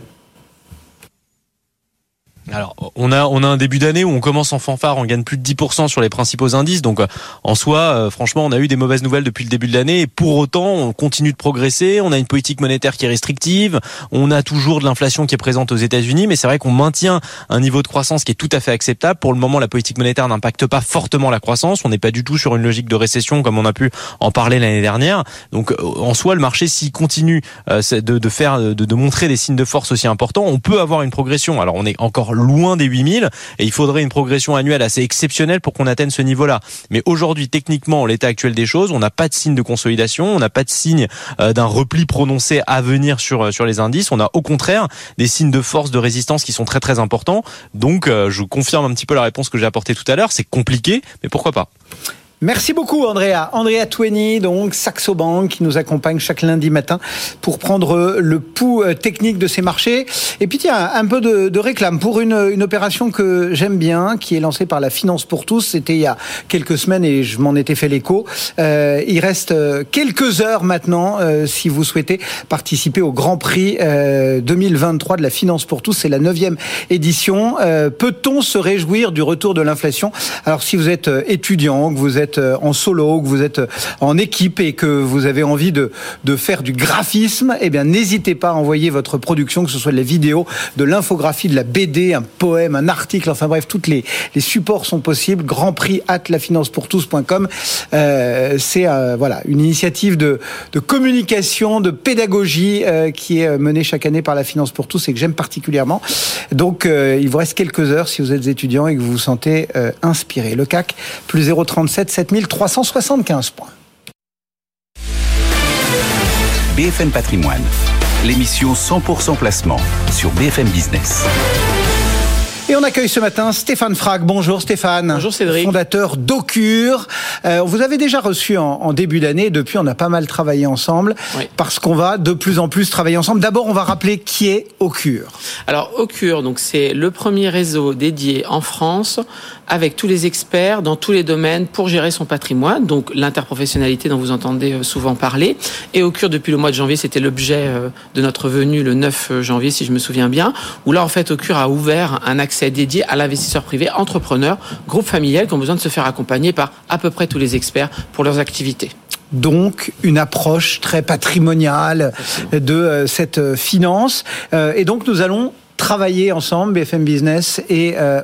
alors, on a on a un début d'année où on commence en fanfare, on gagne plus de 10% sur les principaux indices. Donc, euh, en soi, euh, franchement, on a eu des mauvaises nouvelles depuis le début de l'année. Et pour autant, on continue de progresser. On a une politique monétaire qui est restrictive. On a toujours de l'inflation qui est présente aux États-Unis. Mais c'est vrai qu'on maintient un niveau de croissance qui est tout à fait acceptable. Pour le moment, la politique monétaire n'impacte pas fortement la croissance. On n'est pas du tout sur une logique de récession comme on a pu en parler l'année dernière. Donc, euh, en soi, le marché, s'il continue de, de faire, de, de montrer des signes de force aussi importants, on peut avoir une progression. Alors, on est encore loin des 8000 et il faudrait une progression annuelle assez exceptionnelle pour qu'on atteigne ce niveau-là. Mais aujourd'hui, techniquement, en l'état actuel des choses, on n'a pas de signe de consolidation, on n'a pas de signe euh, d'un repli prononcé à venir sur euh, sur les indices. On a au contraire des signes de force de résistance qui sont très très importants. Donc, euh, je confirme un petit peu la réponse que j'ai apportée tout à l'heure. C'est compliqué, mais pourquoi pas Merci beaucoup Andrea. Andrea Twenny, donc Saxo Bank, qui nous accompagne chaque lundi matin pour prendre le pouls euh, technique de ces marchés. Et puis tiens, un peu de, réclame pour une, une opération que j'aime bien, qui est lancée par la Finance pour tous. C'était il y a quelques semaines et je m'en étais fait l'écho. Euh, il reste euh, quelques heures maintenant euh, si vous souhaitez participer au Grand Prix euh, 2023 de la Finance pour tous. C'est la neuvième édition. Euh, Peut-on se réjouir du retour de l'inflation? Alors si vous êtes étudiant, que vous êtes euh, en solo, que vous êtes euh, en équipe et que vous avez envie de, faire du graphisme, eh bien n'hésitez pas à envoyer votre production, que ce soit de la vidéo, de l'infographie, de la BD, un poème, un article, enfin bref, toutes les, supports sont possibles. Grand Prix at lafinancepourtous.com. Euh, c'est euh, voilà une initiative de, communication, de pédagogie euh, qui est menée chaque année par la Finance pour tous et que j'aime particulièrement. Donc il vous reste quelques heures si vous êtes étudiant et que vous vous sentez inspiré. Le CAC plus 0,37 7375 points. BFM Patrimoine, l'émission 100% placement sur BFM Business. Et on accueille ce matin Stéphane Frag. Bonjour Stéphane. Bonjour Cédric. Fondateur d'Ocure. Euh, on vous avait déjà reçu en, en début d'année. Depuis, on a pas mal travaillé ensemble Oui. parce qu'on va de plus en plus travailler ensemble. D'abord, on va rappeler qui est Ocure. Alors Ocure, donc c'est le premier réseau dédié en France avec tous les experts dans tous les domaines pour gérer son patrimoine, donc l'interprofessionnalité dont vous entendez euh, souvent parler. Et Ocure depuis le mois de janvier, c'était l'objet euh, de notre venue le 9 janvier si je me souviens bien, où là en fait Ocure a ouvert un accès dédié à l'investisseur privé, entrepreneur, groupe familial qui ont besoin de se faire accompagner par à peu près tous les experts pour leurs activités. Donc, une approche très patrimoniale de euh, cette euh, finance. Euh, et donc, nous allons travailler ensemble, BFM Business et euh,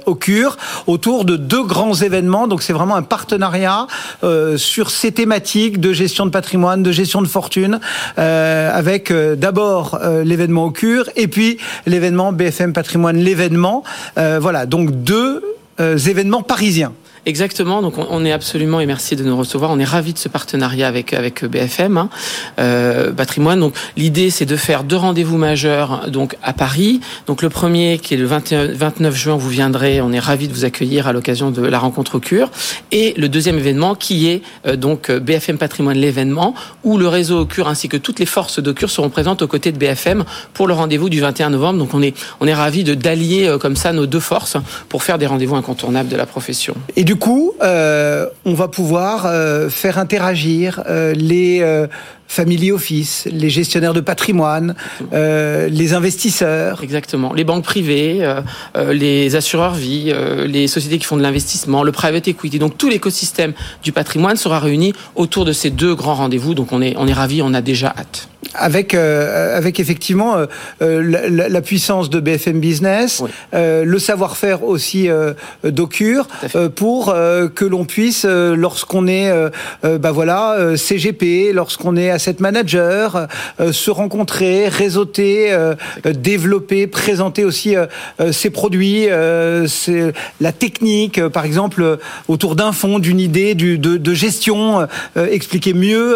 autour de deux grands événements. Donc c'est vraiment un partenariat euh, sur ces thématiques de gestion de patrimoine, de gestion de fortune, euh, avec euh, d'abord l'événement Ocure et puis l'événement BFM Patrimoine, l'événement. Voilà, donc deux événements parisiens. Exactement. Donc, on, on est absolument et merci de nous recevoir. On est ravis de ce partenariat avec avec BFM hein, euh, Patrimoine. Donc, l'idée c'est de faire deux rendez-vous majeurs donc à Paris. Donc, le premier qui est le 21, 29 juin, vous viendrez. On est ravis de vous accueillir à l'occasion de la rencontre au Cure. Et le deuxième événement qui est euh, donc BFM Patrimoine l'événement où le réseau au Cure ainsi que toutes les forces de Cure seront présentes aux côtés de BFM pour le rendez-vous du 21 novembre. Donc, on est on est ravis de d'allier euh, comme ça nos deux forces pour faire des rendez-vous incontournables de la profession. Coup, euh, on va pouvoir euh, faire interagir euh, les family office, les gestionnaires de patrimoine, euh, les investisseurs. Exactement. Les banques privées, euh, euh, les assureurs vie, euh, les sociétés qui font de l'investissement, le private equity. Donc tout l'écosystème du patrimoine sera réuni autour de ces deux grands rendez-vous. Donc on est on est ravis, on a déjà hâte. Avec, euh, avec effectivement euh, la, la puissance de BFM Business, Oui. euh, le savoir-faire aussi d'Ocure, pour que l'on puisse, lorsqu'on est bah voilà, CGP, lorsqu'on est asset manager, euh, se rencontrer, réseauter, euh, développer, présenter aussi euh, ses produits, la technique, par exemple, autour d'un fonds, d'une idée de, gestion, expliquer mieux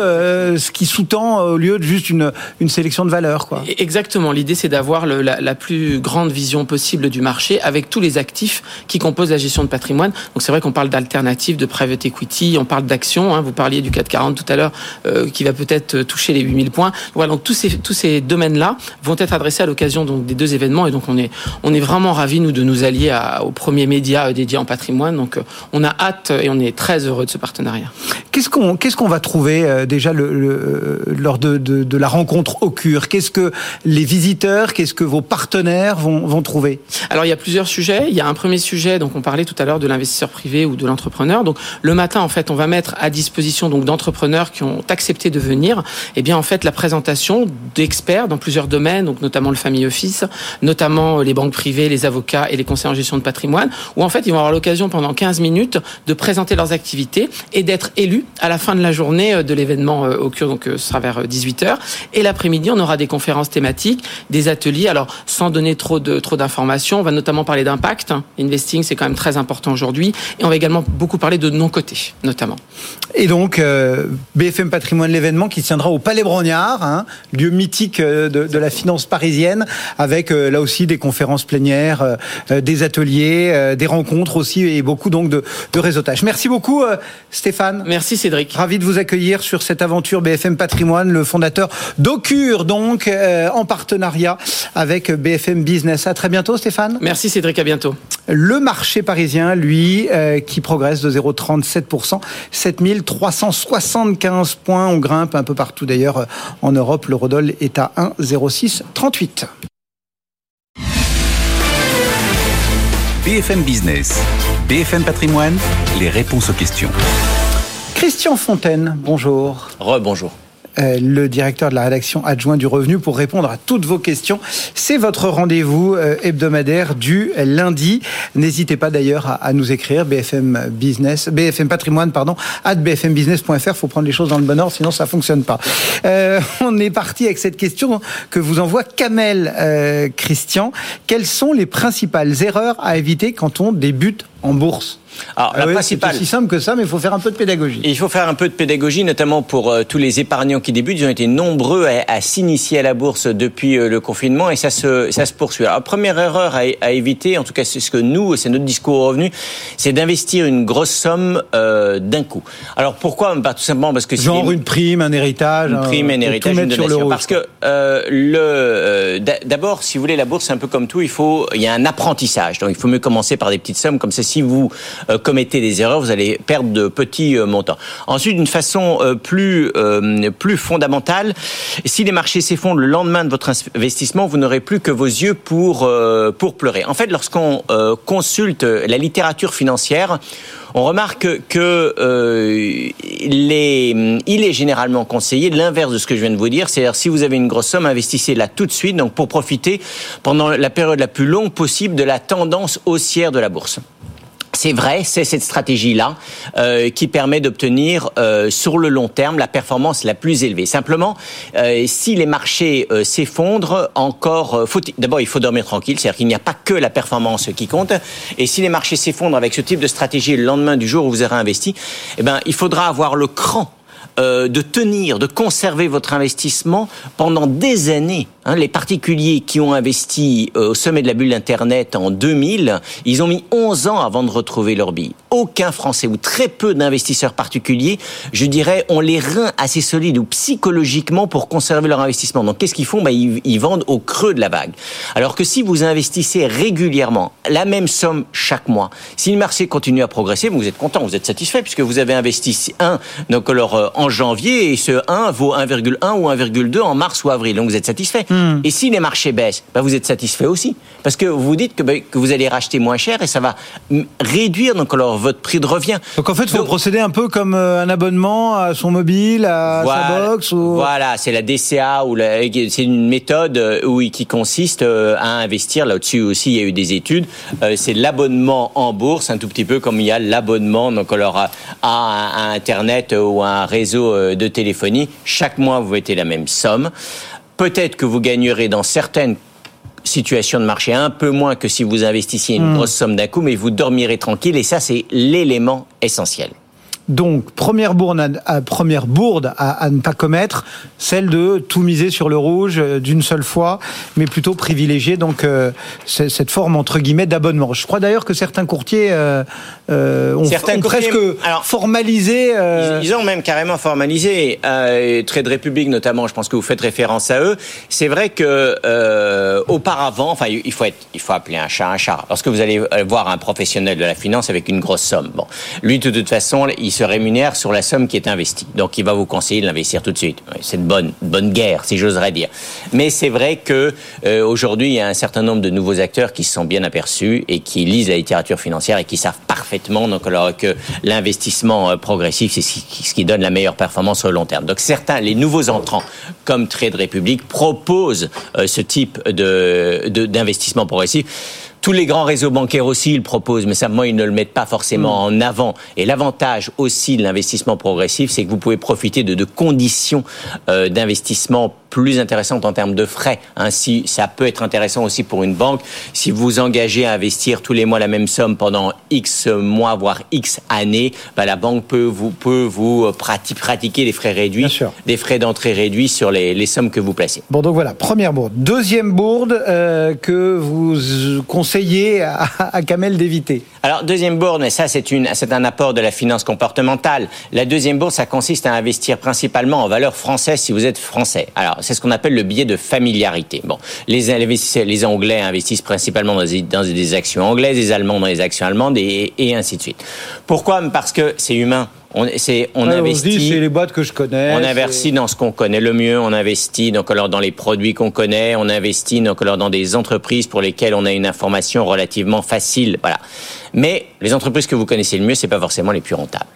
ce qui sous-tend au lieu de juste une, une sélection de valeurs. Quoi. Exactement. L'idée, c'est d'avoir la, plus grande vision possible du marché avec tous les actifs qui composent la gestion de patrimoine. Donc, c'est vrai qu'on parle d'alternatives, de private equity, on parle d'actions. Hein, vous parliez du 440 tout à l'heure, qui va peut-être euh, toucher les 8000 points. Voilà. Donc, tous ces tous ces domaines-là vont être adressés à l'occasion donc des deux événements. Et donc, on est on est vraiment ravis nous de nous allier à, au premier média euh, dédié en patrimoine. Donc, euh, on a hâte et on est très heureux de ce partenariat. Qu'est-ce qu'on qu'est-ce qu'on va trouver euh, déjà le, le- lors de, de, de la rencontre au cure Qu'est-ce que les visiteurs, qu'est-ce que vos partenaires vont, vont trouver? Alors il y a plusieurs sujets. Il y a un premier sujet, donc on parlait tout à l'heure de l'investisseur privé ou de l'entrepreneur. Donc le matin, en fait, on va mettre à disposition donc d'entrepreneurs qui ont accepté de venir. Eh bien, en fait, la présentation d'experts dans plusieurs domaines, donc notamment le family office, notamment les banques privées, les avocats et les conseillers en gestion de patrimoine, où en fait ils vont avoir l'occasion pendant 15 minutes de présenter leurs activités et d'être élus à la fin de la journée euh, de l'événement euh, au cure, donc euh, ce sera vers 18 h Et l'après-midi, on aura des conférences thématiques, des ateliers. Alors, sans donner trop de trop d'informations, on va notamment parler d'impact. Investing, c'est quand même très important aujourd'hui. Et on va également beaucoup parler de non-cotés, notamment. Et donc, euh, BFM Patrimoine, l'événement qui tiendra au Palais Brognard, hein, lieu mythique euh, de, de, la finance parisienne, avec euh, là aussi des conférences plénières, euh, des ateliers, des rencontres aussi, et beaucoup donc de, de réseautage. Merci beaucoup, Stéphane. Merci, Cédric. Ravi de vous accueillir sur cette aventure BFM Patrimoine, le fondateur d'Ocure, donc, en partenariat avec BFM Business. À très bientôt, Stéphane. Merci, Cédric. À bientôt. Le marché parisien, lui, qui progresse de 0,37%, 7375 points. On grimpe un peu partout d'ailleurs en Europe. L'eurodoll est à 1,0638. BFM Business, BFM Patrimoine, les réponses aux questions. Christian Fontaine, bonjour. Re-bonjour. Euh, le directeur de la rédaction adjoint du revenu pour répondre à toutes vos questions. C'est votre rendez-vous euh, hebdomadaire du lundi. N'hésitez pas d'ailleurs à, nous écrire BFM Business, BFM Patrimoine, pardon, at bfmbusiness.fr. Faut prendre les choses dans le bon ordre, sinon ça fonctionne pas. Euh, on est parti avec cette question que vous envoie Kamel euh, Christian. Quelles sont les principales erreurs à éviter quand on débute en bourse alors, ah la oui, principale. C'est aussi simple que ça, mais il faut faire un peu de pédagogie. Il faut faire un peu de pédagogie, notamment pour euh, tous les épargnants qui débutent. Ils ont été nombreux à, à s'initier à la bourse depuis euh, le confinement et ça se, ça se poursuit. Alors, première erreur à, à éviter, en tout cas, c'est ce que nous, c'est notre discours au revenu, c'est d'investir une grosse somme euh, d'un coup. Alors, pourquoi? Bah, Tout simplement parce que Genre une prime, un héritage. Une prime, un héritage, une donation. Parce que le, d'abord, si vous voulez, la bourse, c'est un peu comme tout. Il faut, il y a un apprentissage. Donc, il faut mieux commencer par des petites sommes comme ça. Si vous euh, commettez des erreurs, vous allez perdre de petits euh, montants. Ensuite, d'une façon euh, plus plus fondamentale, si les marchés s'effondrent le lendemain de votre investissement, vous n'aurez plus que vos yeux pour pour pleurer. En fait, lorsqu'on consulte la littérature financière, on remarque que il est généralement conseillé l'inverse de ce que je viens de vous dire, c'est-à-dire si vous avez une grosse somme, investissez-la tout de suite, donc pour profiter pendant la période la plus longue possible de la tendance haussière de la bourse. C'est vrai, c'est cette stratégie-là euh, qui permet d'obtenir euh, sur le long terme la performance la plus élevée. Simplement, euh, si les marchés euh, s'effondrent, encore, euh, d'abord il faut dormir tranquille, c'est-à-dire qu'il n'y a pas que la performance qui compte. Et si les marchés s'effondrent avec ce type de stratégie le lendemain du jour où vous aurez investi, eh ben il faudra avoir le cran euh, de tenir, de conserver votre investissement pendant des années. Hein, les particuliers qui ont investi euh, au sommet de la bulle Internet en 2000, ils ont mis 11 ans avant de retrouver leur bille. Aucun Français ou très peu d'investisseurs particuliers, je dirais, ont les reins assez solides ou psychologiquement pour conserver leur investissement. Donc qu'est-ce qu'ils font? Ben, ils, ils vendent au creux de la vague. Alors que si vous investissez régulièrement la même somme chaque mois, si le marché continue à progresser, vous êtes content, vous êtes satisfait puisque vous avez investi un donc alors euh, en janvier et ce 1 vaut 1,1 ou 1,2 en mars ou avril. Donc vous êtes satisfait. Hmm. Et si les marchés baissent, ben vous êtes satisfait aussi. Parce que vous dites que, ben, que vous allez racheter moins cher et ça va réduire donc alors votre prix de revient. Donc en fait, il faut Donc- procéder un peu comme euh, un abonnement à son mobile, à sa box ou... Voilà, c'est la DCA ou c'est une méthode euh, où, qui consiste euh, à investir. Là-dessus aussi, il y a eu des études. C'est l'abonnement en bourse, un tout petit peu comme il y a l'abonnement donc alors à, à- à Internet ou à un réseau de téléphonie. Chaque mois, vous mettez la même somme. Peut-être que vous gagnerez dans certaines situation de marché un peu moins que si vous investissiez une Hmm. grosse somme d'un coup, mais vous dormirez tranquille et ça, c'est l'élément essentiel. Donc, première bourde, à, à- première bourde à, à ne pas commettre, celle de tout miser sur le rouge euh, d'une seule fois, mais plutôt privilégier donc euh, cette forme entre guillemets d'abonnement. Je crois d'ailleurs que certains courtiers euh, euh, ont, Certains ont courtiers- presque alors, formalisé. euh, Ils, ils ont même carrément formalisé Trade Republic notamment. Je pense que vous faites référence à eux. C'est vrai que auparavant, enfin, il faut être, il faut appeler un chat un chat. Lorsque vous allez voir un professionnel de la finance avec une grosse somme, bon, lui de toute façon, il se rémunère sur la somme qui est investie. Donc, il va vous conseiller de l'investir tout de suite. C'est de bonne, bonne guerre, si j'oserais dire. Mais c'est vrai que euh, aujourd'hui, il y a un certain nombre de nouveaux acteurs qui se sont bien aperçus et qui lisent la littérature financière et qui savent parfaitement donc alors que l'investissement euh, progressif, c'est ce qui, donne la meilleure performance le long terme. Donc certains, les nouveaux entrants comme Trade Republic proposent euh, ce type de de- d'investissement progressif. Tous les grands réseaux bancaires aussi ils proposent, mais moi, ils ne le mettent pas forcément mm. en avant. Et l'avantage aussi de l'investissement progressif, c'est que vous pouvez profiter de, de conditions euh, d'investissement plus intéressantes en termes de frais. Ainsi, ça peut être intéressant aussi pour une banque. Si vous vous engagez à investir tous les mois la même somme pendant X mois, voire X années, bah, la banque peut vous, peut vous pratiquer des frais réduits, des frais d'entrée réduits sur les, les, sommes que vous placez. Bon, donc voilà, première bourde. Deuxième bourde euh, que vous conseillez à, Kamel d'éviter. Alors, deuxième bourde, mais ça, c'est un apport de la finance comportementale. La deuxième bourse, ça consiste à investir principalement en valeur française si vous êtes français. Alors, c'est ce qu'on appelle le biais de familiarité. Bon, les Anglais investissent principalement dans des, actions anglaises, les Allemands dans les actions allemandes et, ainsi de suite. Pourquoi? Parce que c'est humain. On, c'est, on investit. c'est les boîtes que je connais. On investit dans ce qu'on connaît le mieux. On investit donc alors dans les produits qu'on connaît. On investit donc alors dans des entreprises pour lesquelles on a une information relativement facile. Voilà. Mais les entreprises que vous connaissez le mieux, c'est pas forcément les plus rentables.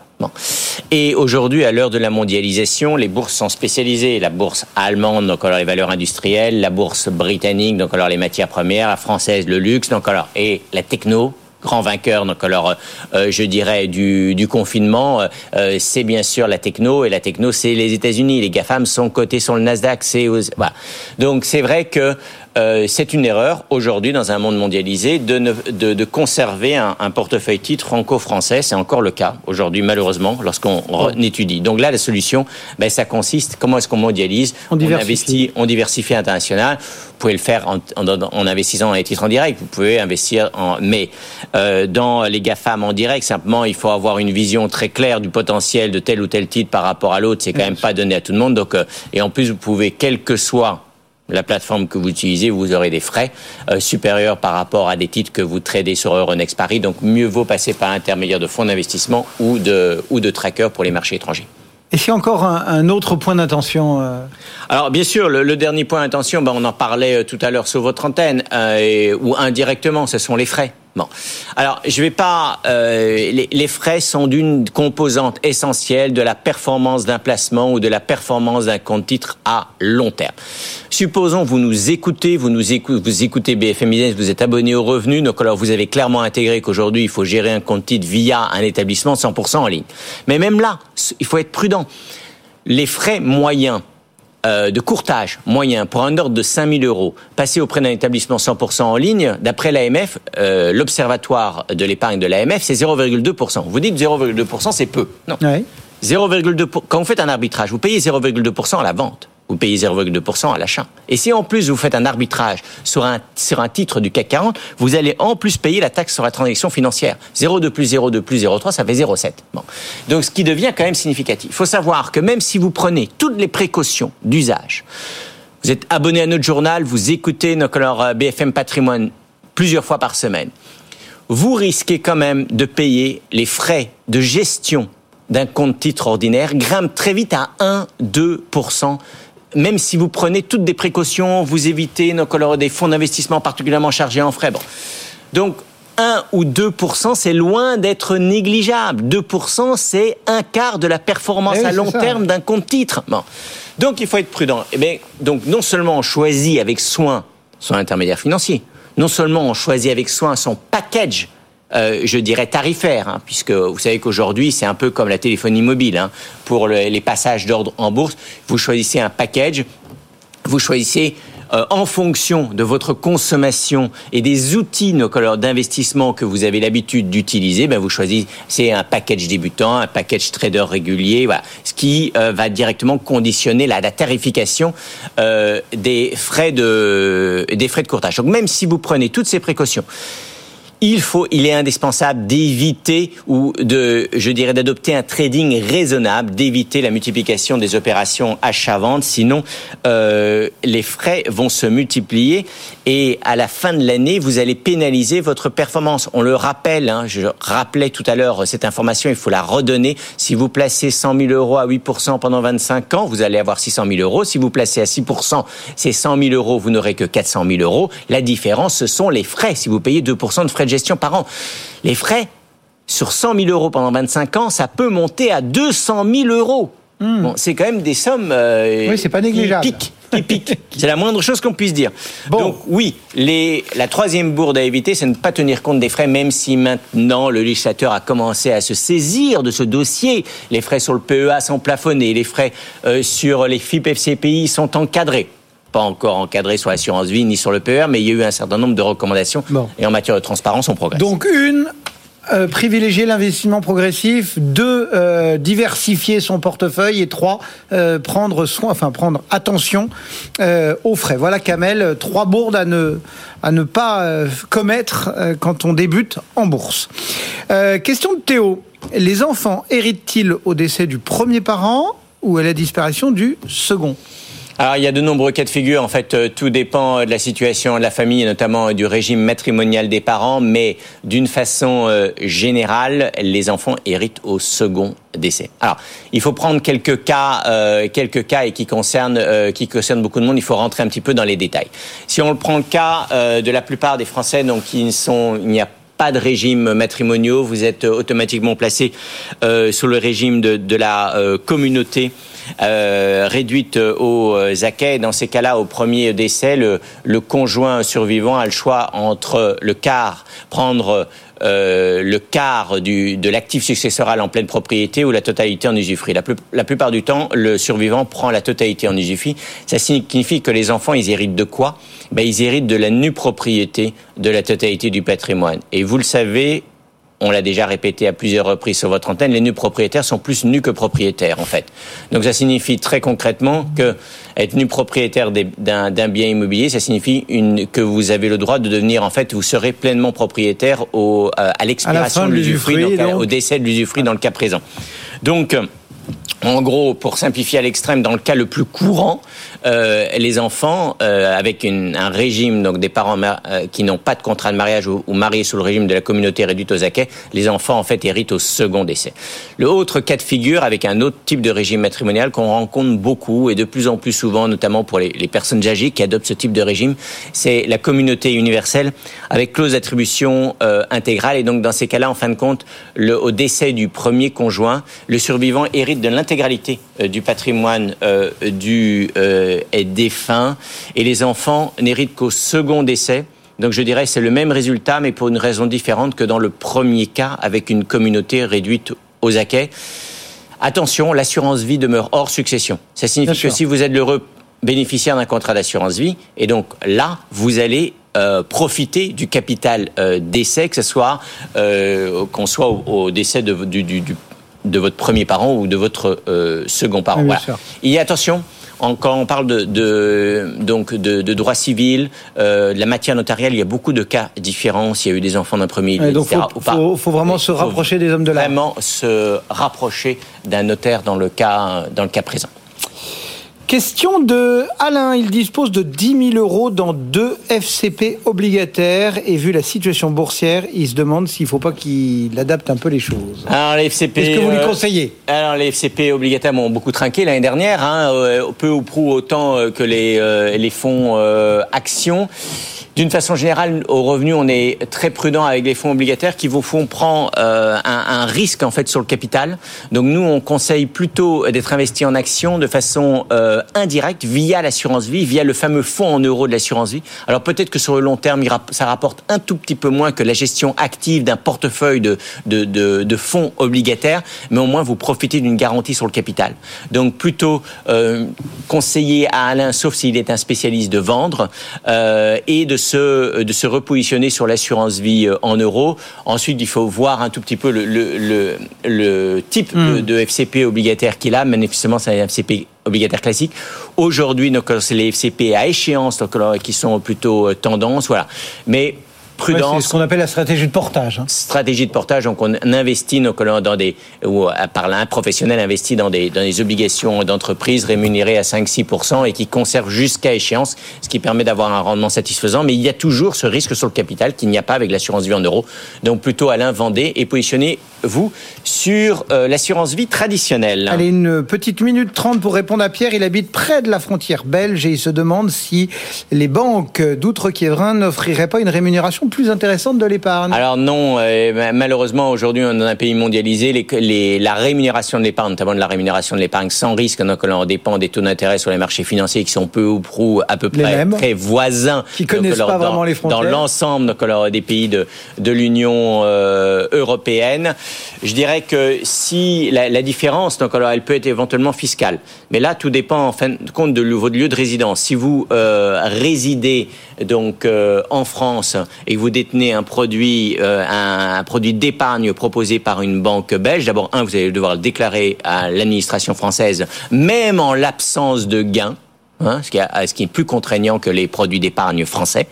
Et aujourd'hui, à l'heure de la mondialisation, les bourses sont spécialisées. La bourse allemande, donc alors les valeurs industrielles, la bourse britannique, donc alors les matières premières, la française, le luxe, donc alors et la techno, grand vainqueur donc alors euh, je dirais du, confinement euh, c'est bien sûr la techno et la techno c'est les États-Unis les Gafam sont cotés sur le Nasdaq c'est voilà. donc c'est vrai que euh, c'est une erreur aujourd'hui dans un monde mondialisé de, de, de conserver un, un, portefeuille titre franco-français. C'est encore le cas aujourd'hui, malheureusement, lorsqu'on étudie. Donc là, la solution, ben, ça consiste, comment est-ce qu'on mondialise? On, diversifie. investit, on diversifie international. Vous pouvez le faire en, en, investissant dans les titres en direct. Vous pouvez investir en, mais euh, dans les GAFAM en direct, simplement, il faut avoir une vision très claire du potentiel de tel ou tel titre par rapport à l'autre. C'est quand même pas donné à tout le monde. Donc, euh, et en plus, vous pouvez, quel que soit la plateforme que vous utilisez, vous aurez des frais euh, supérieurs par rapport à des titres que vous tradez sur Euronext Paris. Donc mieux vaut passer par l'intermédiaire de fonds d'investissement ou de, ou de trackers pour les marchés étrangers. Et c'est encore un, autre point d'intention euh Alors bien sûr, le, dernier point d'intention, ben, on en parlait euh, tout à l'heure sur votre antenne, et, ou indirectement, ce sont les frais. Bon, alors je vais pas. Euh, les, frais sont d'une composante essentielle de la performance d'un placement ou de la performance d'un compte titre à long terme. Supposons vous nous écoutez, vous nous écoutez, vous écoutez BFM Business, vous êtes abonné au revenu, donc alors vous avez clairement intégré qu'aujourd'hui il faut gérer un compte titre via un établissement 100% en ligne. Mais même là, il faut être prudent. Les frais moyens euh, de courtage moyen pour un ordre de 5000 euros passé auprès d'un établissement 100% en ligne, d'après l'AMF, euh, l'observatoire de l'épargne de l'AMF, c'est 0,2%. Vous dites 0,2%, c'est peu. Non. 0,2 quand vous faites un arbitrage, vous payez 0,2% à la vente vous payez 0,2% à l'achat. Et si en plus vous faites un arbitrage sur un, sur un titre du CAC 40, vous allez en plus payer la taxe sur la transaction financière. 0,2 plus 0,2 plus 0,3, ça fait 0,7. Bon. Donc ce qui devient quand même significatif. Il faut savoir que même si vous prenez toutes les précautions d'usage, vous êtes abonné à notre journal, vous écoutez notre euh, BFM Patrimoine plusieurs fois par semaine, vous risquez quand même de payer les frais de gestion d'un compte titre ordinaire grimpe très vite à 1-2% même si vous prenez toutes des précautions, vous évitez des fonds d'investissement particulièrement chargés en frais. Bon. Donc, 1 ou 2 c'est loin d'être négligeable. 2% c'est un quart de la performance eh à long terme d'un compte titre. Bon. Donc, il faut être prudent. Eh bien, donc, non seulement on choisit avec soin son intermédiaire financier, non seulement on choisit avec soin son package euh, je dirais tarifaire, hein, puisque vous savez qu'aujourd'hui c'est un peu comme la téléphonie mobile. Hein, pour les passages d'ordre en bourse, vous choisissez un package, vous choisissez euh, en fonction de votre consommation et des outils d'investissement que vous avez l'habitude d'utiliser, ben vous choisissez un package débutant, un package trader régulier, voilà, ce qui euh, va directement conditionner la, tarification des frais de des frais de courtage. Donc même si vous prenez toutes ces précautions, il faut, il est indispensable d'éviter ou de, je dirais, d'adopter un trading raisonnable, d'éviter la multiplication des opérations achat-vente. Sinon, euh, les frais vont se multiplier et à la fin de l'année, vous allez pénaliser votre performance. On le rappelle, hein, je rappelais tout à l'heure cette information, il faut la redonner. Si vous placez 100 000 euros à 8% pendant 25 ans, vous allez avoir 600 000 euros. Si vous placez à 6%, c'est 100 000 euros, vous n'aurez que 400 000 euros. La différence, ce sont les frais. Si vous payez 2% de frais de gestion par an. Les frais, sur 100 000 euros pendant 25 ans, ça peut monter à 200 000 euros. Hmm. Bon, c'est quand même des sommes euh, oui, c'est pas négligeable. qui piquent. qui. C'est la moindre chose qu'on puisse dire. Donc oui, les, la troisième bourde à éviter, c'est ne pas tenir compte des frais, même si maintenant le législateur a commencé à se saisir de ce dossier. Les frais sur le PEA sont plafonnés, les frais euh, sur les FIP FCPI sont encadrés pas encore encadrés sur l'assurance vie ni sur le PER, mais il y a eu un certain nombre de recommandations. Et en matière de transparence, on progresse. Donc une, euh, privilégier l'investissement progressif, deux, euh, diversifier son portefeuille et trois, euh, prendre soin, enfin prendre attention aux frais. Voilà Kamel, trois bourdes à ne à ne pas commettre quand on débute en bourse. question de Théo. Les enfants héritent-ils au décès du premier parent ou à la disparition du second? Alors, il y a de nombreux cas de figure. En fait, euh, tout dépend de la situation de la famille, et notamment du régime matrimonial des parents. Mais d'une façon euh, générale, les enfants héritent au second décès. Alors, il faut prendre quelques cas, euh, quelques cas et qui concernent, qui concernent beaucoup de monde. Il faut rentrer un petit peu dans les détails. Si on prend le cas de la plupart des Français, donc qui sont, il n'y a pas de régime matrimoniaux, vous êtes automatiquement placé sous le régime de, de la communauté euh, réduite au zaquet. Dans ces cas-là, au premier décès, le, conjoint survivant a le choix entre le quart, prendre euh, le quart du, de l'actif successoral en pleine propriété ou la totalité en usufruit. La, la, plupart du temps, le survivant prend la totalité en usufruit. Ça signifie que les enfants, ils héritent de quoi? Ben, Ils héritent de la nue propriété de la totalité du patrimoine. Et vous le savez, on l'a déjà répété à plusieurs reprises sur votre antenne, les nus propriétaires sont plus nus que propriétaires en fait. Donc ça signifie très concrètement que être nu propriétaire d'un bien immobilier, ça signifie une, que vous avez le droit de devenir en fait, vous serez pleinement propriétaire au, euh, à l'expiration de l'usufruit, au décès de l'usufruit dans le cas présent. Donc en gros, pour simplifier à l'extrême, dans le cas le plus courant, euh, les enfants euh, avec une, un régime donc des parents euh, qui n'ont pas de contrat de mariage ou, ou, mariés sous le régime de la communauté réduite aux acquets, les enfants en fait héritent au second décès. Le autre cas de figure avec un autre type de régime matrimonial qu'on rencontre beaucoup et de plus en plus souvent, notamment pour les, les personnes âgées qui adoptent ce type de régime, c'est la communauté universelle avec clause d'attribution euh, intégrale. Et donc dans ces cas-là, en fin de compte, le, au décès du premier conjoint, le survivant hérite de l'intégralité euh, du patrimoine euh, du euh, défunt et les enfants n'héritent qu'au second décès. Donc je dirais c'est le même résultat, mais pour une raison différente que dans le premier cas, avec une communauté réduite aux acquets. Attention, l'assurance vie demeure hors succession. Ça signifie que si vous êtes l'heureux bénéficiaire d'un contrat d'assurance vie, et donc là, vous allez euh, profiter du capital euh, décès, que ce soit euh, qu'on soit au, au décès de, du, du, de votre premier parent ou de votre second parent. Oui, voilà. Et attention, quand on parle de, de donc de, de, droit civil, euh, de la matière notariale, il y a beaucoup de cas différents. S'il y a eu des enfants d'un premier, il faut, faut, faut, vraiment se rapprocher des hommes de l'art. Vraiment se rapprocher d'un notaire dans le cas dans le cas présent. Question de Alain. Il dispose de 10 000 euros dans deux FCP obligataires et vu la situation boursière, il se demande s'il ne faut pas qu'il adapte un peu les choses. Alors les FCP. Qu'est-ce que vous lui conseillez? euh, Alors les FCP obligataires ont beaucoup trinqué l'année dernière, hein, euh, peu ou prou autant euh, que les, les fonds actions. D'une façon générale, au revenu, on est très prudent avec les fonds obligataires qui vous font prendre euh, un, risque en fait sur le capital. Donc nous, on conseille plutôt d'être investi en actions de façon euh, indirecte via l'assurance vie, via le fameux fonds en euros de l'assurance vie. Alors peut-être que sur le long terme, ça rapporte un tout petit peu moins que la gestion active d'un portefeuille de, fonds obligataires, mais au moins vous profitez d'une garantie sur le capital. Donc plutôt euh, conseiller à Alain, sauf s'il est un spécialiste de vendre euh, et de se, de se repositionner sur l'assurance vie euh, en euros. Ensuite, il faut voir un tout petit peu le, le, le, le type de, de, FCP obligataire qu'il a. Manifestement, c'est un FCP obligataire classique. Aujourd'hui, c'est les FCP à échéance donc, qui sont plutôt euh, tendance. Voilà. Mais prudence. Ouais, c'est ce qu'on appelle la stratégie de portage. Hein. Stratégie de portage, donc on investit nos dans des, ou par là, un professionnel investit dans des, dans des obligations d'entreprise rémunérées à 5-6% et qui conserve jusqu'à échéance, ce qui permet d'avoir un rendement satisfaisant. Mais il y a toujours ce risque sur le capital qu'il n'y a pas avec l'assurance vie en euros. Donc plutôt Alain Vendée et positionné vous sur l'assurance vie traditionnelle. Allez, une petite minute trente pour répondre à Pierre. Il habite près de la frontière belge et il se demande si les banques d'outre-Quiévrin n'offriraient pas une rémunération plus intéressante de l'épargne? Alors non, malheureusement aujourd'hui on est dans un pays mondialisé, les, la rémunération de l'épargne, notamment de la rémunération de l'épargne sans risque, donc on dépend des taux d'intérêt sur les marchés financiers qui sont peu ou prou à peu près très voisins. Qui connaissent pas vraiment les frontières. Dans l'ensemble des pays de, de l'Union euh, européenne. Je dirais que si la, la différence, donc alors elle peut être éventuellement fiscale, mais là tout dépend en fin de compte de votre lieu de résidence. Si vous euh, résidez donc euh, en France et que vous détenez un produit, euh, un, produit d'épargne proposé par une banque belge, d'abord un, vous allez devoir le déclarer à l'administration française, même en l'absence de gains. Hein, ce, qui est, plus contraignant que les produits d'épargne français.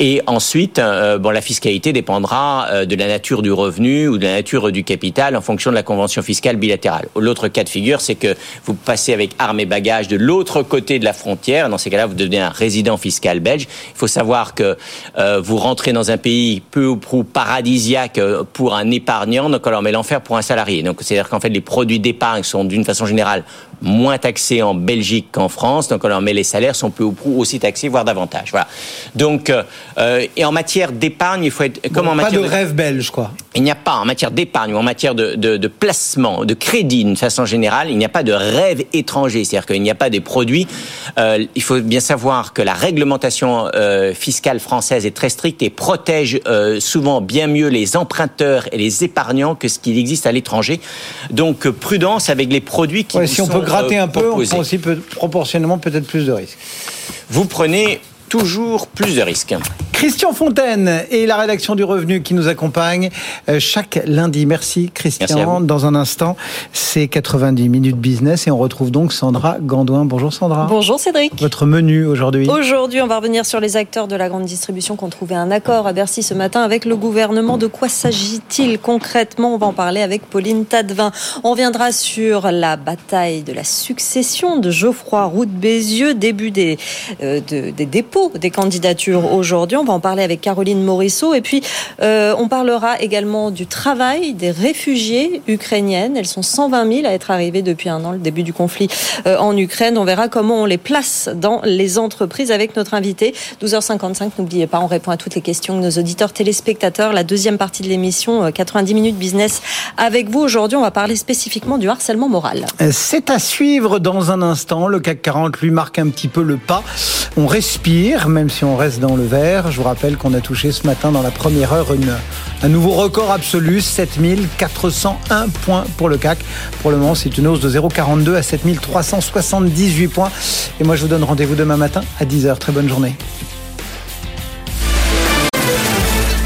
Et ensuite, euh, bon, la fiscalité dépendra euh, de la nature du revenu ou de la nature du capital en fonction de la convention fiscale bilatérale. L'autre cas de figure, c'est que vous passez avec armes et bagages de l'autre côté de la frontière. Dans ces cas-là, vous devenez un résident fiscal belge. Il faut savoir que euh, vous rentrez dans un pays peu ou prou paradisiaque pour un épargnant, donc alors mais l'enfer pour un salarié. Donc c'est-à-dire qu'en fait, les produits d'épargne sont d'une façon générale moins taxés en Belgique qu'en France. Donc alors, mais les salaires sont peu ou prou aussi taxés, voire davantage. Voilà. Donc, euh, et en matière d'épargne, il faut être comme en matière de, rêve belge, quoi. Il n'y a pas en matière d'épargne ou en matière de, de, de placement, de crédit, d'une façon générale, il n'y a pas de rêve étranger. C'est-à-dire qu'il n'y a pas des produits. Euh, il faut bien savoir que la réglementation euh, fiscale française est très stricte et protège euh, souvent bien mieux les emprunteurs et les épargnants que ce qu'il existe à l'étranger. Donc prudence avec les produits qui ouais, si on peut gratter un peu, on prend aussi proportionnellement peut-être plus de risques. Vous prenez toujours plus de risques. Christian Fontaine et la rédaction du Revenu qui nous accompagne euh, chaque lundi. Merci Christian. Dans un instant, c'est 90 minutes business et on retrouve donc Sandra Gandouin. Bonjour Sandra. Bonjour Cédric. Votre menu aujourd'hui Aujourd'hui, on va revenir sur les acteurs de la grande distribution qui ont trouvé un accord à Bercy ce matin avec le gouvernement. De quoi s'agit-il concrètement? On va en parler avec Pauline Tadevin. On reviendra sur la bataille de la succession de Geoffroy Roux de Bézieux, début des, euh, de, des dépôts des candidatures aujourd'hui. On va en parler avec Caroline Morisseau. Et puis, euh, on parlera également du travail des réfugiés ukrainiennes. Elles sont 120 000 à être arrivées depuis un an, le début du conflit euh, en Ukraine. On verra comment on les place dans les entreprises avec notre invité. 12h55, n'oubliez pas, on répond à toutes les questions de nos auditeurs téléspectateurs. La deuxième partie de l'émission, 90 euh, minutes business avec vous. Aujourd'hui, on va parler spécifiquement du harcèlement moral. C'est à suivre dans un instant. Le CAC 40 lui marque un petit peu le pas. On respire, même si on reste dans le vert. Je vous rappelle qu'on a touché ce matin dans la première heure un nouveau record absolu, 7401 points pour le CAC. Pour le moment, c'est une hausse de 0,42 à 7378 points. Et moi, je vous donne rendez-vous demain matin à 10h. Très bonne journée.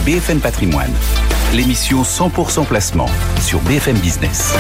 BFM Patrimoine, l'émission 100% placement sur BFM Business.